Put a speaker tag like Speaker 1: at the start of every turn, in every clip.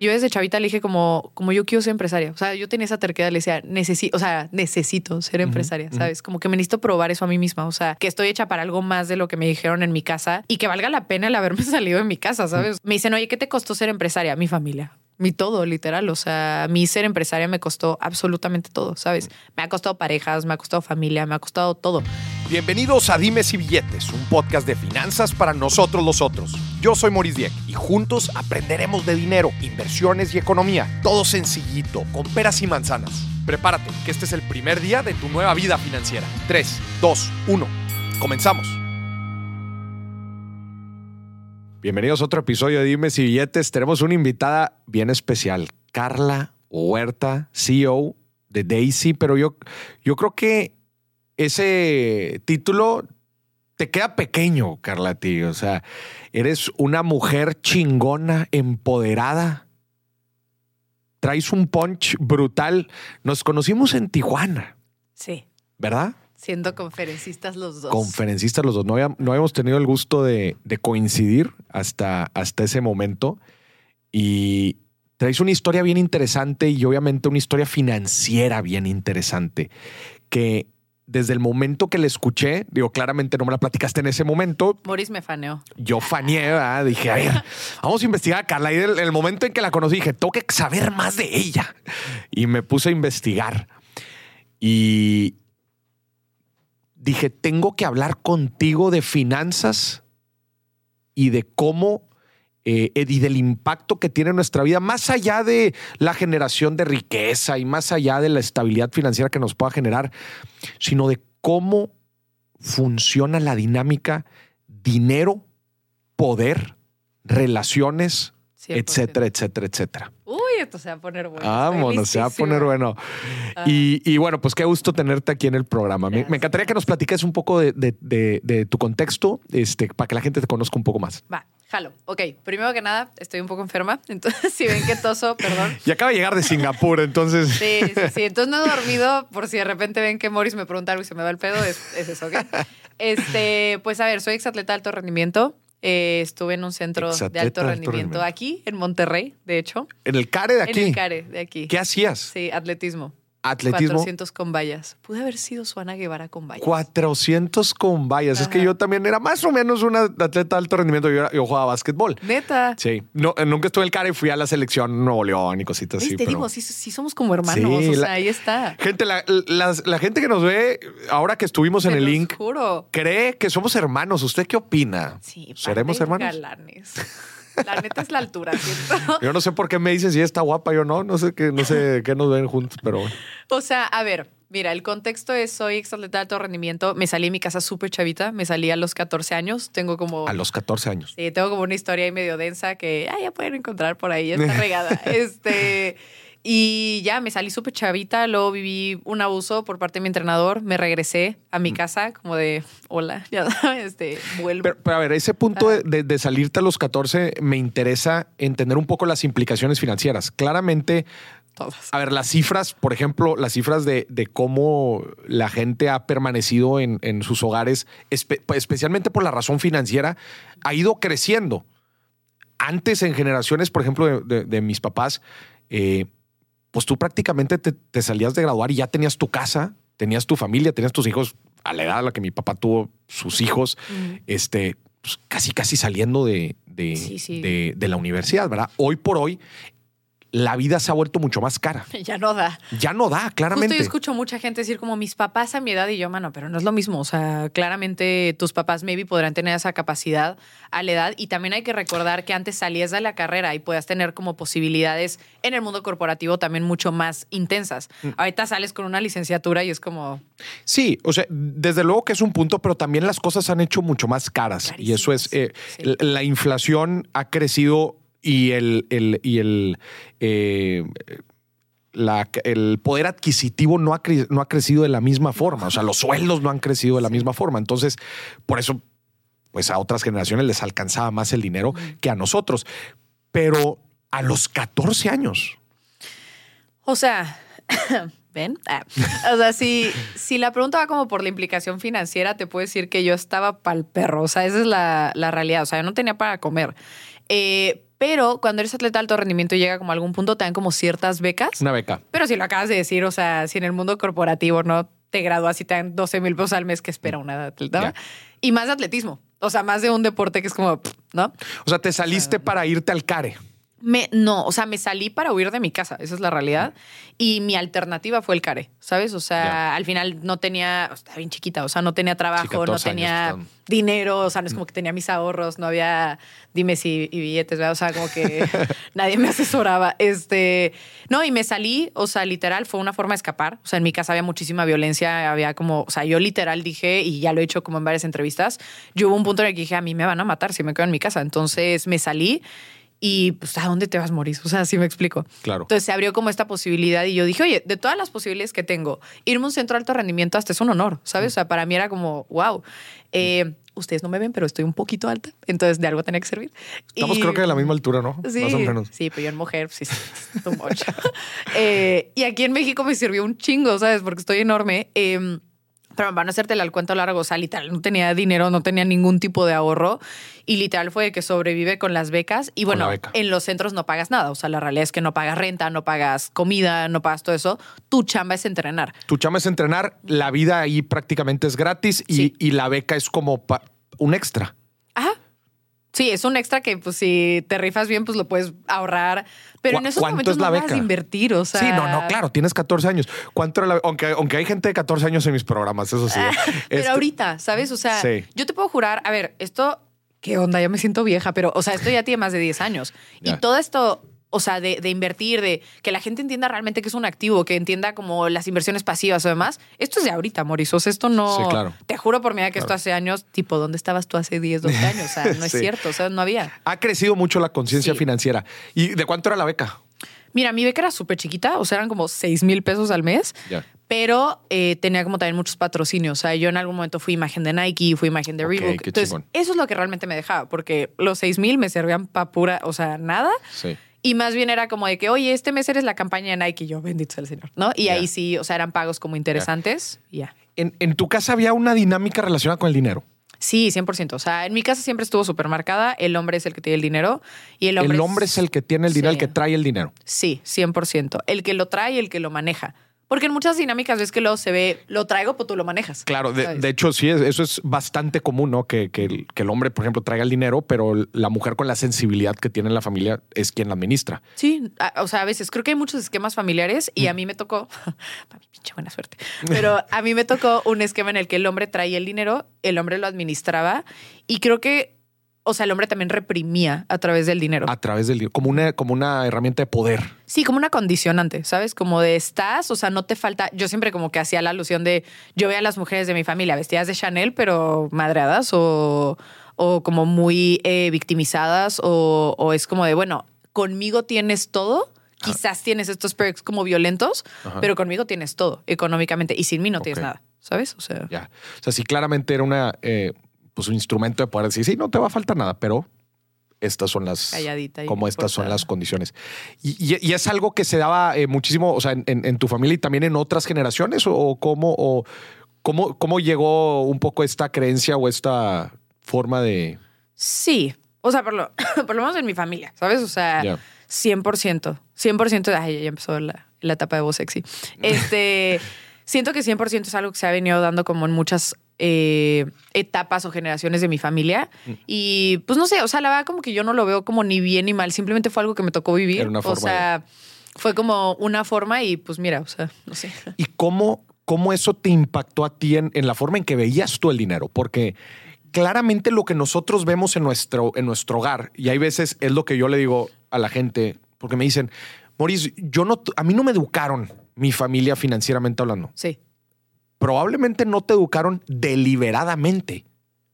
Speaker 1: Yo desde chavita le dije como, como yo quiero ser empresaria. O sea, yo tenía esa terquedad, le decía, necesito, o sea, necesito ser empresaria, ¿sabes? Como que me necesito probar eso a mí misma. O sea, que estoy hecha para algo más de lo que me dijeron en mi casa y que valga la pena el haberme salido de mi casa, ¿sabes? Me dicen, oye, ¿qué te costó ser empresaria? Mi familia. Mi todo, literal. O sea, mi ser empresaria me costó absolutamente todo, ¿sabes? Me ha costado parejas, me ha costado familia, me ha costado todo.
Speaker 2: Bienvenidos a Dimes y Billetes, un podcast de finanzas para nosotros los otros. Yo soy Maurice Dieck y juntos aprenderemos de dinero, inversiones y economía. Todo sencillito, con peras y manzanas. Prepárate, que este es el primer día de tu nueva vida financiera. 3, 2, 1. Comenzamos. Bienvenidos a otro episodio de Dimes y Billetes. Tenemos una invitada bien especial, Carla Huerta, CEO de Daisy, pero yo, yo creo que ese título te queda pequeño, Carla, a ti. O sea, eres una mujer chingona, empoderada. Traes un punch brutal. Nos conocimos en Tijuana,
Speaker 1: Sí.
Speaker 2: ¿verdad?
Speaker 1: Siendo conferencistas los dos.
Speaker 2: Conferencistas los dos. No, había- no habíamos tenido el gusto de, de coincidir hasta, hasta ese momento. Y traes una historia bien interesante y obviamente una historia financiera bien interesante. Que desde el momento que la escuché, digo, claramente no me la platicaste en ese momento,
Speaker 1: Moris me faneó.
Speaker 2: yo faneé, ¿verdad? dije, a ver, vamos a investigar a Carla. Y el, el momento en que la conocí, dije, tengo que saber más de ella. Y me puse a investigar. Y dije, tengo que hablar contigo de finanzas y de cómo eh, y del impacto que tiene en nuestra vida, más allá de la generación de riqueza y más allá de la estabilidad financiera que nos pueda generar, sino de cómo funciona la dinámica dinero, poder, relaciones,
Speaker 1: 100%.
Speaker 2: etcétera, etcétera, etcétera.
Speaker 1: Uy, esto se va a poner bueno.
Speaker 2: Vámonos, se va a poner bueno. Y, y bueno, pues qué gusto tenerte aquí en el programa. Me, encantaría que nos platiques un poco de, de- de- de tu contexto, este, para que la gente te conozca un poco más.
Speaker 1: Va, jalo. Ok, primero que nada, estoy un poco enferma. Entonces, si ven que toso, perdón.
Speaker 2: Y acaba de llegar de Singapur, entonces.
Speaker 1: Sí, sí, sí. Entonces no he dormido por si de repente ven que Morris me pregunta algo y se me va el pedo. Es, es eso, ¿ok? Este, pues a ver, soy exatleta de alto rendimiento. Eh, estuve en un centro
Speaker 2: Exatleta
Speaker 1: de alto
Speaker 2: de alto
Speaker 1: rendimiento
Speaker 2: rendimiento.
Speaker 1: aquí, en Monterrey, de hecho.
Speaker 2: En el CARE de aquí.
Speaker 1: En el CARE, de aquí.
Speaker 2: ¿Qué hacías?
Speaker 1: Sí, atletismo.
Speaker 2: Atletismo.
Speaker 1: 400 con vallas. Pude haber sido Suana Guevara con vallas.
Speaker 2: 400 con vallas. Es que yo también era más o menos una atleta de alto rendimiento. Yo, era- yo jugaba básquetbol.
Speaker 1: Neta.
Speaker 2: Sí. No, eh, nunca estuve el CARE y fui a la selección Nuevo León y cositas así.
Speaker 1: Te
Speaker 2: pero-
Speaker 1: digo, sí, sí somos como hermanos.
Speaker 2: Sí,
Speaker 1: o sea,
Speaker 2: la-
Speaker 1: ahí está.
Speaker 2: Gente, la, la- la gente que nos ve ahora que estuvimos en el link
Speaker 1: juro.
Speaker 2: cree que somos hermanos. ¿Usted qué opina?
Speaker 1: Sí,
Speaker 2: ¿Seremos hermanos?
Speaker 1: Galanes. La neta es la altura, ¿cierto?
Speaker 2: Yo no sé por qué me dicen si está guapa, yo no. No sé qué, no sé qué nos ven juntos, pero bueno.
Speaker 1: O sea, a ver, mira, el contexto es soy exatleta de alto rendimiento. Me salí de mi casa súper chavita. Me salí a los 14 años. Tengo como.
Speaker 2: A los 14 años.
Speaker 1: Sí, tengo como una historia ahí medio densa que ah, ya pueden encontrar por ahí, está regada. este, y ya me salí súper chavita, luego viví un abuso por parte de mi entrenador, me regresé a mi casa como de, hola, ya sabes, este, vuelvo.
Speaker 2: Pero, pero a ver, ese punto de, de- de salirte a los 14 me interesa entender un poco las implicaciones financieras. Claramente,
Speaker 1: Todas.
Speaker 2: a ver, las cifras, por ejemplo, las cifras de, de cómo la gente ha permanecido en, en sus hogares, espe- especialmente por la razón financiera, ha ido creciendo. Antes, en generaciones, por ejemplo, de, de- de mis papás, eh, pues tú prácticamente te, te salías de graduar y ya tenías tu casa, tenías tu familia, tenías tus hijos a la edad a la que mi papá tuvo sus hijos,
Speaker 1: Mm.
Speaker 2: este, pues, casi, casi saliendo de, de,
Speaker 1: Sí, sí.
Speaker 2: de- de la universidad, ¿verdad? Hoy por hoy, la vida se ha vuelto mucho más cara.
Speaker 1: Ya no da.
Speaker 2: Ya no da,
Speaker 1: Justo
Speaker 2: claramente.
Speaker 1: yo escucho mucha gente decir como mis papás a mi edad y yo, mano, pero no es lo mismo. O sea, claramente tus papás maybe podrán tener esa capacidad a la edad y también hay que recordar que antes salías de la carrera y podías tener como posibilidades en el mundo corporativo también mucho más intensas.
Speaker 2: Mm.
Speaker 1: Ahorita sales con una licenciatura y es como,
Speaker 2: Sí, o sea, desde luego que es un punto, pero también las cosas se han hecho mucho más caras. Y eso es, eh,
Speaker 1: Sí.
Speaker 2: la inflación ha crecido y el, el- y el, eh, la- el poder adquisitivo no ha, no ha crecido de la misma forma. O sea, los sueldos no han crecido de la misma forma. Entonces, por eso, pues a otras generaciones les alcanzaba más el dinero que a nosotros. Pero a los 14 años.
Speaker 1: o sea, ¿ven? Ah. O sea, si, si la pregunta va como por la implicación financiera, te puedo decir que yo estaba pa'l perro. O sea, esa es la, la realidad. O sea, yo no tenía para comer. Eh, Pero cuando eres atleta de alto rendimiento y llega como a algún punto, te dan como ciertas becas.
Speaker 2: Una beca.
Speaker 1: Pero si lo acabas de decir, o sea, si en el mundo corporativo no te gradúas y te dan 12 mil pesos al mes que espera una atleta. Y más de atletismo. O sea, más de un deporte que es como, ¿no?
Speaker 2: O sea, te saliste para irte al CARE.
Speaker 1: Me, no, o sea, me salí para huir de mi casa, esa es la realidad. Y mi alternativa fue el care, ¿sabes? O sea,
Speaker 2: Ya.
Speaker 1: al final no tenía, estaba bien chiquita, o sea, no tenía trabajo,
Speaker 2: Sí, 14
Speaker 1: no
Speaker 2: años,
Speaker 1: tenía
Speaker 2: están-
Speaker 1: dinero, o sea, no es como que tenía mis ahorros, no había dimes y, y billetes, ¿verdad? O sea, como que nadie me asesoraba. Este, no, y me salí, o sea, literal, fue una forma de escapar. O sea, en mi casa había muchísima violencia, había como, o sea, yo literal dije, y ya lo he hecho como en varias entrevistas, yo hubo un punto en el que dije, a mí me van a matar si me quedo en mi casa. Entonces me salí. Y pues, ¿a dónde te vas, Moris? O sea, así me explico.
Speaker 2: Claro.
Speaker 1: Entonces se abrió como esta posibilidad y yo dije, oye, de todas las posibilidades que tengo, irme a un centro de alto rendimiento hasta es un honor, ¿sabes? O sea, para mí era como, wow. Eh, ustedes no me ven, pero estoy un poquito alta, entonces de algo tenía que servir.
Speaker 2: Estamos
Speaker 1: Y-
Speaker 2: creo que de la misma altura, ¿no?
Speaker 1: Sí,
Speaker 2: Más o menos.
Speaker 1: sí, pero yo en mujer, sí, sí, sí, too much. Eh, y aquí en México me sirvió un chingo, ¿sabes? Porque estoy enorme. Eh, pero van a hacerte el cuento largo. O sea, literal, no tenía dinero, no tenía ningún tipo de ahorro. Y literal fue que sobrevive con las becas. Y bueno,
Speaker 2: beca.
Speaker 1: en los centros no pagas nada. O sea, la realidad es que no pagas renta, no pagas comida, no pagas todo eso. Tu chamba es entrenar.
Speaker 2: Tu chama es entrenar, la vida ahí prácticamente es gratis y,
Speaker 1: Sí.
Speaker 2: y la beca es como un extra.
Speaker 1: Sí, es un extra que pues si te rifas bien, pues lo puedes ahorrar. Pero
Speaker 2: ¿Cu-
Speaker 1: en esos momentos
Speaker 2: es la
Speaker 1: no vas
Speaker 2: beca?
Speaker 1: a invertir, o sea...
Speaker 2: Sí, no, no, claro, tienes 14 años. ¿Cuánto era la aunque, aunque hay gente de 14 años en mis programas, eso sí.
Speaker 1: Pero
Speaker 2: Este,
Speaker 1: ahorita, ¿sabes? O sea,
Speaker 2: Sí.
Speaker 1: yo te puedo jurar, a ver, esto, ¿qué onda? Ya me siento vieja, pero, o sea, esto ya tiene más de 10 años.
Speaker 2: Ya.
Speaker 1: Y todo esto, o sea, de, de invertir, de que la gente entienda realmente que es un activo, que entienda como las inversiones pasivas o demás, esto es de ahorita, Morizos. Esto no.
Speaker 2: Sí, claro.
Speaker 1: Te juro por mi vida que esto hace años, tipo, ¿dónde estabas tú hace 10, 12 años? O sea, no es
Speaker 2: Sí.
Speaker 1: cierto, o sea, no había.
Speaker 2: Ha crecido mucho la conciencia
Speaker 1: Sí.
Speaker 2: financiera. ¿Y de cuánto era la beca?
Speaker 1: Mira, mi beca era súper chiquita, o sea, eran como 6 mil pesos al mes. Pero eh, tenía como también muchos patrocinios. O sea, yo en algún momento fui imagen de Nike, fui imagen de
Speaker 2: Ok,
Speaker 1: Reebok.
Speaker 2: qué
Speaker 1: Entonces,
Speaker 2: chingón.
Speaker 1: eso es lo que realmente me dejaba, porque los 6 mil me servían para pura, o sea, nada.
Speaker 2: Sí.
Speaker 1: Y más bien era como de que, oye, este mes eres la campaña de Nike. Y yo, bendito sea el Señor, ¿no? Y ahí sí, o sea, eran pagos como interesantes. Ya.
Speaker 2: En, en tu casa había una dinámica relacionada con el dinero.
Speaker 1: Sí, 100%. O sea, en mi casa siempre estuvo súper marcada. El hombre es el que tiene el dinero y el hombre,
Speaker 2: el hombre es el que tiene el dinero,
Speaker 1: Sí.
Speaker 2: el que trae el dinero.
Speaker 1: Sí, 100%. El que lo trae y el que lo maneja. Porque en muchas dinámicas ves que luego se ve, lo traigo, pues tú lo manejas.
Speaker 2: Claro, de, hecho, sí, es- eso es bastante común, ¿no? Que, que el, que el hombre, por ejemplo, traiga el dinero, pero la mujer con la sensibilidad que tiene en la familia es quien la administra.
Speaker 1: Sí, a- o sea, a veces creo que hay muchos esquemas familiares y a mí me tocó, para mi pinche buena suerte, pero a mí me tocó un esquema en el que el hombre traía el dinero, el hombre lo administraba y creo que, o sea, el hombre también reprimía a través del dinero.
Speaker 2: A través del dinero, como una, como una herramienta de poder.
Speaker 1: Sí, como una condicionante, ¿sabes? Como de estás, o sea, no te falta. Yo siempre como que hacía la alusión de yo veía a las mujeres de mi familia vestidas de Chanel, pero madreadas o, o como muy eh, victimizadas o, o es como de, bueno, conmigo tienes todo. Quizás tienes estos perks como violentos,
Speaker 2: Ajá.
Speaker 1: pero conmigo tienes todo económicamente y sin mí no tienes nada, ¿sabes? O sea,
Speaker 2: Ya. O sea, sí, claramente era una, eh, pues un instrumento de poder decir, sí, no te va a faltar nada, pero estas son las,
Speaker 1: calladita.
Speaker 2: como estas son las condiciones. Y, y- y es algo que se daba eh, muchísimo, o sea, en, en- en tu familia y también en otras generaciones, o, o cómo, o cómo, cómo llegó un poco esta creencia o esta forma de.
Speaker 1: Sí, o sea, por lo, por lo menos en mi familia, ¿sabes? O sea,
Speaker 2: Ya.
Speaker 1: 100%, 100%, ay, ya empezó la, la etapa de voz sexy. Este, siento que 100% es algo que se ha venido dando como en muchas eh, etapas o generaciones de mi familia.
Speaker 2: Mm.
Speaker 1: Y pues no sé, o sea, la verdad como que yo no lo veo como ni bien ni mal, simplemente fue algo que me tocó vivir.
Speaker 2: Era una
Speaker 1: o
Speaker 2: forma
Speaker 1: sea, fue como una forma y pues mira, o sea, no sé.
Speaker 2: ¿Y cómo, cómo eso te impactó a ti en, en la forma en que veías tú el dinero? Porque claramente lo que nosotros vemos en nuestro, en nuestro hogar, y hay veces es lo que yo le digo a la gente, porque me dicen, Maurice, yo no, a mí no me educaron mi familia financieramente hablando.
Speaker 1: Sí,
Speaker 2: Probablemente no te educaron deliberadamente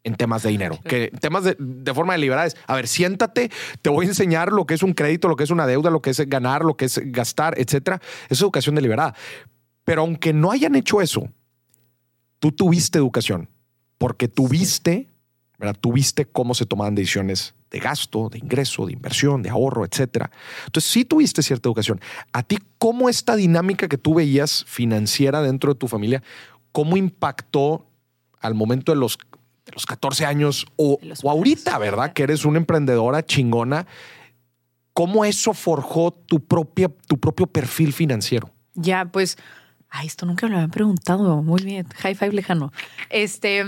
Speaker 2: en temas de dinero, que temas de, de forma deliberada es, a ver, siéntate, te voy a enseñar lo que es un crédito, lo que es una deuda, lo que es ganar, lo que es gastar, etcétera. Es educación deliberada. Pero aunque no hayan hecho eso, tú tuviste educación, porque tuviste, ¿verdad? Tuviste cómo se tomaban decisiones de gasto, de ingreso, de inversión, de ahorro, etcétera. Entonces sí tuviste cierta educación. A ti, ¿cómo esta dinámica que tú veías financiera dentro de tu familia, cómo impactó al momento de los, de los 14 años o, o ahorita. ¿verdad? Que eres una emprendedora chingona. ¿cómo eso forjó tu, propia, tu propio perfil financiero?
Speaker 1: Ya, pues, ay, esto nunca me lo habían preguntado. Muy bien, high five lejano. Este,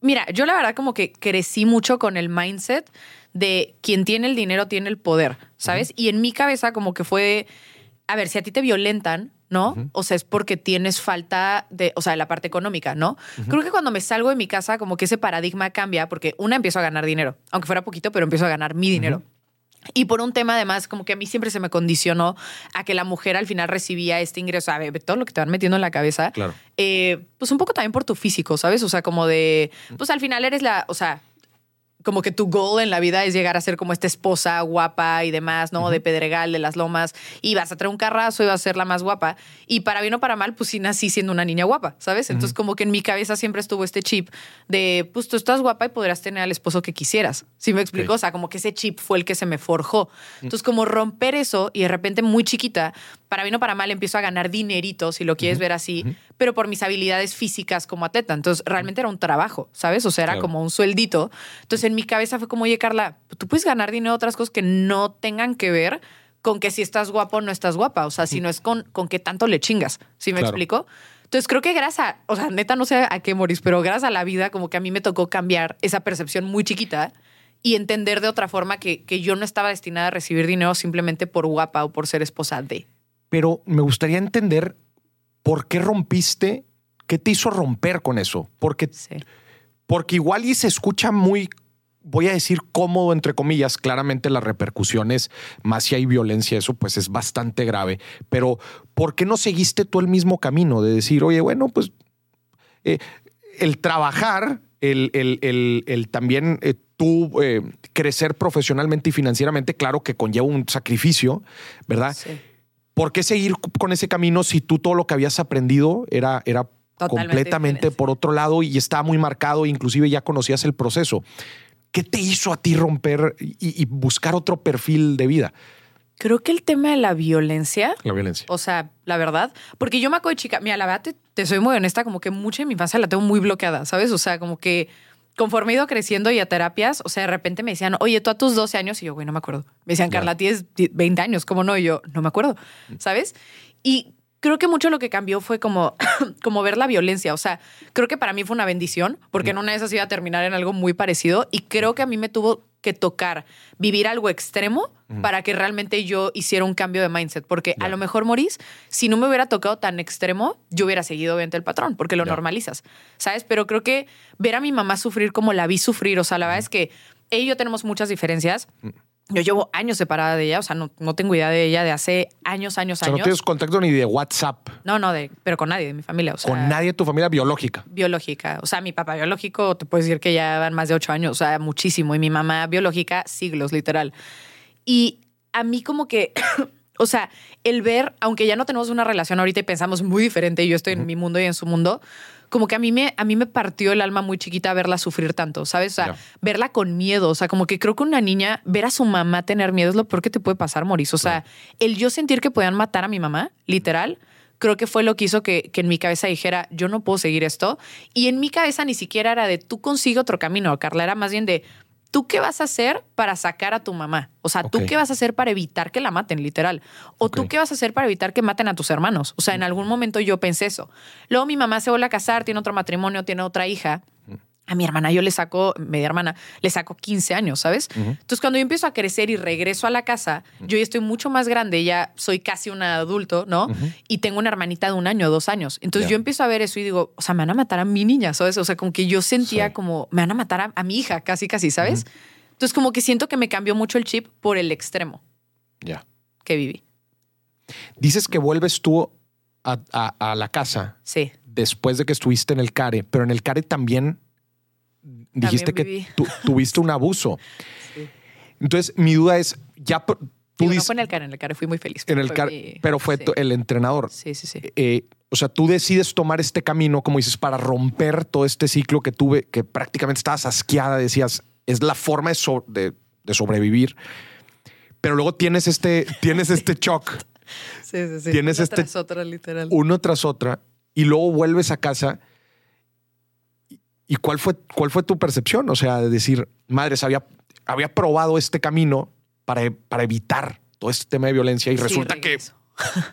Speaker 1: mira, yo la verdad como que crecí mucho con el mindset de quien tiene el dinero tiene el poder, ¿sabes? Y en mi cabeza como que fue, a ver, si a ti te violentan, ¿no? O sea, es porque tienes falta de, o sea, de la parte económica, ¿no? Creo que cuando me salgo de mi casa, como que ese paradigma cambia, porque una empiezo a ganar dinero, aunque fuera poquito, pero empiezo a ganar mi dinero. Y por un tema además, como que a mí siempre se me condicionó a que la mujer al final recibía este ingreso, a ver, todo lo que te van metiendo en la cabeza.
Speaker 2: Claro.
Speaker 1: Eh, pues un poco también por tu físico, ¿sabes? O sea, como de, pues al final eres la, o sea, como que tu goal en la vida es llegar a ser como esta esposa guapa y demás, ¿no? De Pedregal, de las Lomas, y vas a traer un carrazo y vas a ser la más guapa. Y para bien o para mal, pues sí nací siendo una niña guapa, ¿sabes? Entonces como que en mi cabeza siempre estuvo este chip de, pues tú estás guapa y podrás tener al esposo que quisieras. ¿Sí me explico? O sea, como que ese chip fue el que se me forjó. Entonces como romper eso y de repente muy chiquita, para bien o para mal empiezo a ganar dinerito, si lo quieres ver así, pero por mis habilidades físicas como atleta. Entonces, realmente era un trabajo, ¿sabes? O sea, era como un sueldito. Entonces, en mi cabeza fue como, oye, Carla, tú puedes ganar dinero otras cosas que no tengan que ver con que si estás guapo o no estás guapa. O sea, si no es con, con qué tanto le chingas. ¿Sí me explico? Entonces, creo que gracias a, o sea, neta, no sé a qué morís, pero gracias a la vida, como que a mí me tocó cambiar esa percepción muy chiquita y entender de otra forma que, que yo no estaba destinada a recibir dinero simplemente por guapa o por ser esposa de
Speaker 2: pero me gustaría entender por qué rompiste, qué te hizo romper con eso. Porque, porque igual y se escucha muy, voy a decir cómodo, entre comillas, claramente las repercusiones, más si hay violencia, eso pues es bastante grave. Pero ¿por qué no seguiste tú el mismo camino de decir, oye, bueno, pues eh, el trabajar, el, el, también... Eh, tú eh, crecer profesionalmente y financieramente, claro que conlleva un sacrificio, ¿verdad? Sí ¿por qué seguir con ese camino si tú todo lo que habías aprendido era, era completamente por otro lado y estaba muy marcado, inclusive ya conocías el proceso? ¿Qué te hizo a ti romper y, buscar otro perfil de vida?
Speaker 1: Creo que el tema de la violencia.
Speaker 2: La violencia.
Speaker 1: O sea, la verdad. Porque yo me acuerdo de chica. Mira, la verdad, te, te, soy muy honesta, como que mucha de mi infancia la tengo muy bloqueada, ¿sabes? O sea, como que conforme he ido creciendo y a terapias, o sea, de repente me decían, oye, tú a tus 12 años, y yo, güey, no me acuerdo. Me decían, Carla, tienes 20 años, ¿cómo no? Y yo, no me acuerdo, ¿sabes? Y creo que mucho lo que cambió fue como, como ver la violencia. O sea, creo que para mí fue una bendición, porque en una de esas iba a terminar en algo muy parecido, y creo que a mí me tuvo que tocar vivir algo extremo para que realmente yo hiciera un cambio de mindset. Porque a lo mejor, Maurice, si no me hubiera tocado tan extremo, yo hubiera seguido obviamente el patrón, porque lo normalizas, ¿sabes? Pero creo que ver a mi mamá sufrir como la vi sufrir, o sea, la verdad es que ella y yo tenemos muchas diferencias. Mm. Yo llevo años separada de ella, o sea, no, no tengo idea de ella de hace años, años,
Speaker 2: o
Speaker 1: sea,
Speaker 2: No tienes contacto ni de WhatsApp.
Speaker 1: No, no, de, pero con nadie de mi familia. O sea,
Speaker 2: con nadie de tu familia biológica.
Speaker 1: Biológica. O sea, mi papá biológico, te puedo decir que ya van más de ocho años, o sea, muchísimo. Y mi mamá biológica, siglos, literal. Y a mí como que O sea, el ver, aunque ya no tenemos una relación ahorita y pensamos muy diferente, y yo estoy en mi mundo y en su mundo, como que a mí me, a mí me partió el alma muy chiquita verla sufrir tanto, ¿sabes? O sea, verla con miedo. O sea, como que creo que una niña, ver a su mamá tener miedo es lo peor que te puede pasar, Maurice. O sea, el yo sentir que podían matar a mi mamá, literal, creo que fue lo que hizo que, que, en mi cabeza dijera, yo no puedo seguir esto. Y en mi cabeza ni siquiera era de, tú consigue otro camino, Carla, era más bien de, ¿tú qué vas a hacer para sacar a tu mamá? O sea, ¿tú qué vas a hacer para evitar que la maten, literal? O ¿tú qué vas a hacer para evitar que maten a tus hermanos? O sea, en algún momento yo pensé eso. Luego mi mamá se vuelve a casar, tiene otro matrimonio, tiene otra hija. A mi hermana yo le saco, media hermana, le saco 15 años, ¿sabes? Entonces cuando yo empiezo a crecer y regreso a la casa, yo ya estoy mucho más grande, ya soy casi un adulto, ¿no? Y tengo una hermanita de un año, dos años. Entonces yo empiezo a ver eso y digo, o sea, me van a matar a mi niña, ¿sabes? O sea, como que yo sentía como, me van a matar a, mi hija, casi, casi, ¿sabes? Entonces como que siento que me cambió mucho el chip por el extremo.
Speaker 2: Ya.
Speaker 1: Que viví.
Speaker 2: Dices que vuelves tú a, a la casa.
Speaker 1: Sí.
Speaker 2: Después de que estuviste en el CARE, pero en el CARE también dijiste que tuviste un abuso. Entonces, mi duda es, ya tú
Speaker 1: no fue en el CARE, en el CARE fui muy feliz.
Speaker 2: En el CARE, pero fue el entrenador.
Speaker 1: Sí, sí, sí.
Speaker 2: Eh, o sea, tú decides tomar este camino, como dices, para romper todo este ciclo que tuve, que prácticamente estabas asqueada, decías, es la forma de, de, sobrevivir. Pero luego tienes este, tienes este shock.
Speaker 1: Sí, sí, sí.
Speaker 2: Tienes
Speaker 1: Una
Speaker 2: este.
Speaker 1: Tras otra, literal.
Speaker 2: Uno tras otra. Y luego vuelves a casa ¿Y cuál fue, cuál fue tu percepción? O sea, de decir, madres, había, había probado este camino para, para evitar todo este tema de violencia y
Speaker 1: Sí,
Speaker 2: resulta que,
Speaker 1: regreso.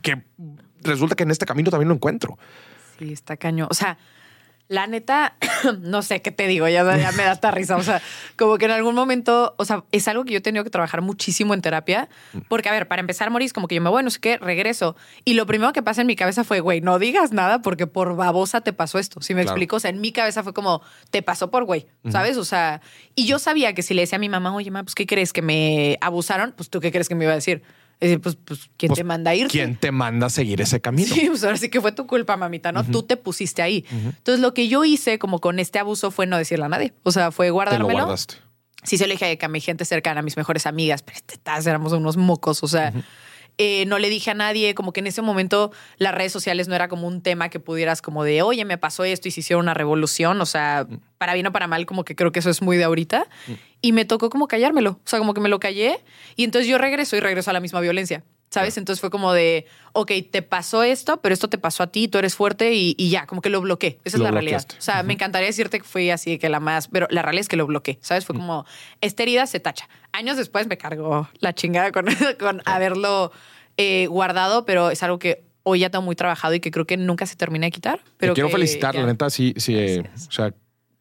Speaker 2: que resulta que en este camino también lo encuentro.
Speaker 1: Sí, está caño. O sea, la neta, no sé qué te digo, ya, ya me da hasta risa. O sea, como que en algún momento, o sea, es algo que yo he tenido que trabajar muchísimo en terapia. Porque, a ver, para empezar, Moris, como que yo me voy, no sé qué, regreso. Y lo primero que pasa en mi cabeza fue, güey, no digas nada porque por babosa te pasó esto. Si me
Speaker 2: Claro.
Speaker 1: explico, o sea, en mi cabeza fue como, te pasó por güey, ¿sabes? O sea, y yo sabía que si le decía a mi mamá, oye, mamá, pues, ¿qué crees? Que me abusaron, pues, ¿tú qué crees que me iba a decir? Es decir, pues, pues ¿quién
Speaker 2: Pues,
Speaker 1: te manda a irte?
Speaker 2: ¿Quién te manda a seguir ese camino?
Speaker 1: Sí, pues ahora sí que fue tu culpa, mamita, ¿no? Tú te pusiste ahí. Entonces, lo que yo hice como con este abuso fue no decirle a nadie. O sea, fue
Speaker 2: Te lo
Speaker 1: guardármelo.
Speaker 2: guardaste.
Speaker 1: Sí se lo dije a mi gente cercana, a mis mejores amigas, pero tetas, éramos unos mocos, o sea, eh, no le dije a nadie, como que en ese momento las redes sociales no era como un tema que pudieras como de, oye, me pasó esto y se hicieron una revolución, o sea, para bien o para mal, como que creo que eso es muy de ahorita, y me tocó como callármelo, o sea, como que me lo callé, y entonces yo regreso y regreso a la misma violencia. ¿Sabes? Entonces fue como de, ok, te pasó esto, pero esto te pasó a ti, tú eres fuerte y, y ya, como que lo bloqueé. Esa
Speaker 2: Lo
Speaker 1: es la realidad. O sea, me encantaría decirte que fui así que la más, pero la realidad es que lo bloqueé, ¿sabes? Fue como, esta herida se tacha. Años después me cargó la chingada con, con haberlo eh, guardado, pero es algo que hoy ya tengo muy trabajado y que creo que nunca se termina de quitar. Pero
Speaker 2: Te quiero
Speaker 1: que
Speaker 2: felicitar,
Speaker 1: ya-
Speaker 2: la neta, sí, sí, eh, o sea,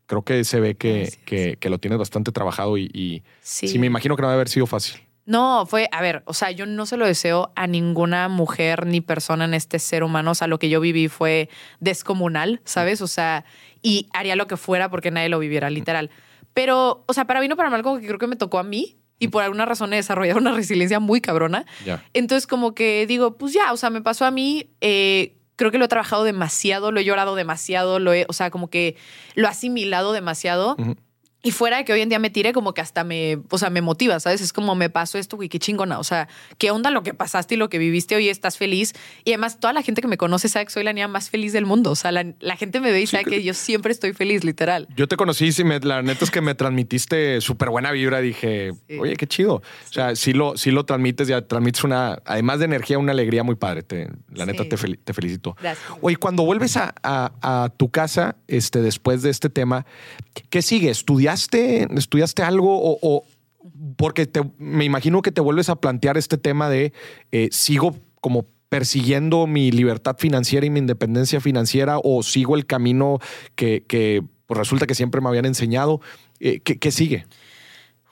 Speaker 2: creo que se ve que, que, que lo tienes bastante trabajado y, y
Speaker 1: Sí.
Speaker 2: sí, me imagino que no debe haber sido fácil.
Speaker 1: No, fue, a ver, o sea, yo no se lo deseo a ninguna mujer ni persona en este ser humano. O sea, lo que yo viví fue descomunal, ¿sabes? O sea, y haría lo que fuera porque nadie lo viviera, literal. Pero, o sea, para bien o para mal, como que creo que me tocó a mí y por alguna razón he desarrollado una resiliencia muy cabrona.
Speaker 2: Ya.
Speaker 1: Entonces, como que digo, pues ya, o sea, me pasó a mí. eh, creo que lo he trabajado demasiado, lo he llorado demasiado, lo he, o sea, como que lo he asimilado demasiado. Y fuera de que hoy en día me tire, como que hasta me, o sea, me motiva, ¿sabes? Es como me pasó esto, güey, qué chingona. O sea, qué onda lo que pasaste y lo que viviste hoy, estás feliz. Y además, toda la gente que me conoce sabe que soy la niña más feliz del mundo. O sea, la, la gente me ve y sabe que yo siempre estoy feliz, literal.
Speaker 2: Yo te conocí y la neta es que me transmitiste súper buena vibra. Dije,
Speaker 1: Sí.
Speaker 2: oye, qué chido. O sea, sí lo, sí lo transmites, ya transmites una, además de energía, una alegría muy padre. Te- la neta te, fel- te felicito.
Speaker 1: Gracias.
Speaker 2: Oye, cuando vuelves a, a- a tu casa este, después de este tema, ¿qué sigue? ¿Estudiaste, estudiaste algo o, o- porque te- me imagino que te vuelves a plantear este tema de eh, sigo como persiguiendo mi libertad financiera y mi independencia financiera o sigo el camino que, que, pues, resulta que siempre me habían enseñado? Eh, ¿qué, qué sigue?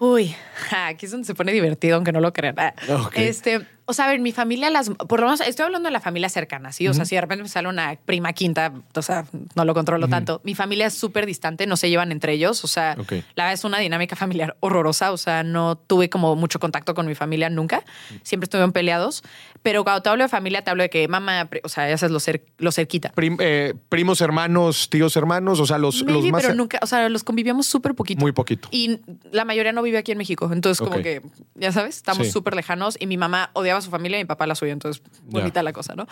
Speaker 1: Uy, aquí es donde se pone divertido, aunque no lo crean. Ah. Este, o sea, a ver, mi familia, las, por lo menos estoy hablando de la familia cercana, ¿sí? O sea, si de repente me sale una prima quinta, o sea, no lo controlo tanto. Mi familia es súper distante, no se llevan entre ellos. O sea, la verdad es una dinámica familiar horrorosa. O sea, no tuve como mucho contacto con mi familia nunca. Siempre estuvieron peleados. Pero cuando te hablo de familia, te hablo de que mamá, o sea, ya sabes, lo, cer- lo cerquita.
Speaker 2: Prim- eh, primos hermanos, tíos hermanos, o sea, los, los
Speaker 1: Maybe,
Speaker 2: más...
Speaker 1: pero nunca, o sea, los convivíamos súper poquito.
Speaker 2: Muy poquito.
Speaker 1: Y la mayoría no vive aquí en México. Entonces, como que, ya sabes, estamos
Speaker 2: Sí.
Speaker 1: súper lejanos y mi mamá odiaba a su familia y mi papá la suya. Entonces, bonita la cosa, ¿no?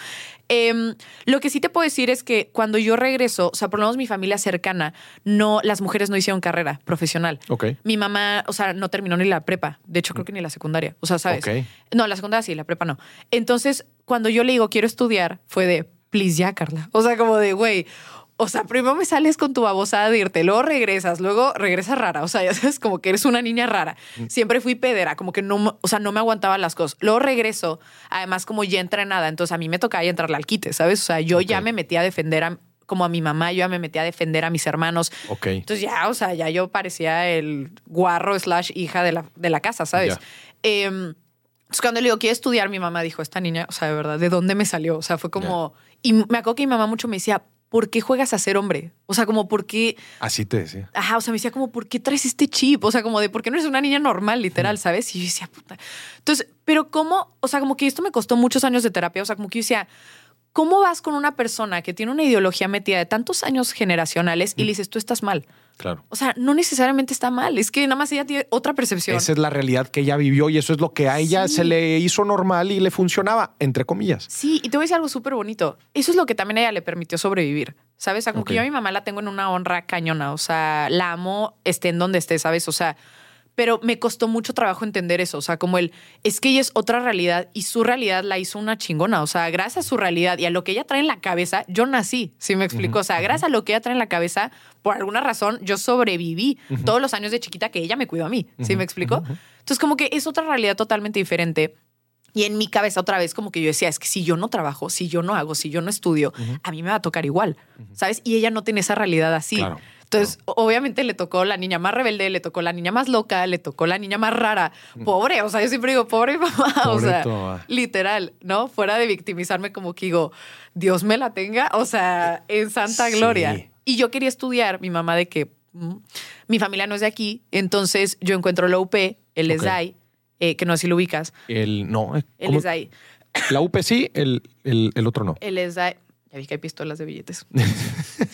Speaker 1: Em, lo que sí te puedo decir es que cuando yo regreso, o sea, por lo menos mi familia cercana, no, las mujeres no hicieron carrera profesional. Mi mamá, o sea, no terminó ni la prepa. De hecho, creo que ni la secundaria. O sea, ¿sabes? No, la secundaria sí, la prepa no. Entonces, cuando yo le digo quiero estudiar, fue de, please ya, Carla. O sea, como de, güey, o sea, primero me sales con tu babosada de irte, luego regresas, luego regresas rara. O sea, ya sabes, como que eres una niña rara. Siempre fui pedera, como que no, o sea, no me aguantaba las cosas. Luego regreso, además, como ya entrenada. Entonces, a mí me tocaba ya entrarle al quite, ¿sabes? O sea, yo ya me metí a defender a, como a mi mamá, yo ya me metí a defender a mis hermanos.
Speaker 2: Ok.
Speaker 1: Entonces ya, o sea, ya yo parecía el guarro slash hija de la, de la casa, ¿sabes?
Speaker 2: Ya.
Speaker 1: Em, entonces cuando le digo, quiero estudiar, mi mamá dijo, esta niña, o sea, de verdad, ¿de dónde me salió? O sea, fue como... Y me acuerdo que mi mamá mucho me decía, ¿por qué juegas a ser hombre? O sea, como, ¿por qué...?
Speaker 2: Así te decía.
Speaker 1: Ajá, o sea, me decía como, ¿por qué traes este chip? O sea, como de, ¿por qué no eres una niña normal, literal, sabes? Y yo decía, puta. Entonces, pero ¿cómo? O sea, como que esto me costó muchos años de terapia. O sea, como que yo decía, ¿cómo vas con una persona que tiene una ideología metida de tantos años generacionales y le dices, tú estás mal?
Speaker 2: Claro.
Speaker 1: O sea, no necesariamente está mal. Es que nada más ella tiene otra percepción.
Speaker 2: Esa es la realidad que ella vivió y eso es lo que a ella
Speaker 1: Sí.
Speaker 2: se le hizo normal y le funcionaba, entre comillas.
Speaker 1: Sí, y te voy a decir algo súper bonito. Eso es lo que también a ella le permitió sobrevivir. ¿Sabes? O sea, como
Speaker 2: Ok.
Speaker 1: que yo a mi mamá la tengo en una honra cañona. O sea, la amo, esté en donde esté, ¿sabes? O sea, pero me costó mucho trabajo entender eso. O sea, como el, es que ella es otra realidad y su realidad la hizo una chingona. O sea, gracias a su realidad y a lo que ella trae en la cabeza, yo nací, ¿sí me explico? O sea, gracias a lo que ella trae en la cabeza, por alguna razón, yo sobreviví todos los años de chiquita que ella me cuidó a mí, ¿sí me explico? Entonces, como que es otra realidad totalmente diferente. Y en mi cabeza otra vez como que yo decía, es que si yo no trabajo, si yo no hago, si yo no estudio, a mí me va a tocar igual, ¿sabes? Y ella no tiene esa realidad así.
Speaker 2: Claro.
Speaker 1: Entonces, obviamente le tocó la niña más rebelde, le tocó la niña más loca, le tocó la niña más rara. Pobre, o sea, yo siempre digo, pobre mamá, o sea, literal, ¿no? Fuera de victimizarme como que digo, Dios me la tenga, o sea, en santa
Speaker 2: Sí.
Speaker 1: gloria. Y yo quería estudiar, mi mamá de que mm, mi familia no es de aquí, entonces yo encuentro la UP, el. ESDAI, eh, que no sé si lo ubicas,
Speaker 2: El no. eh,
Speaker 1: el. ESDAI,
Speaker 2: La UP sí, el, el, el otro no.
Speaker 1: el ESDAI, ya vi que hay pistolas de billetes.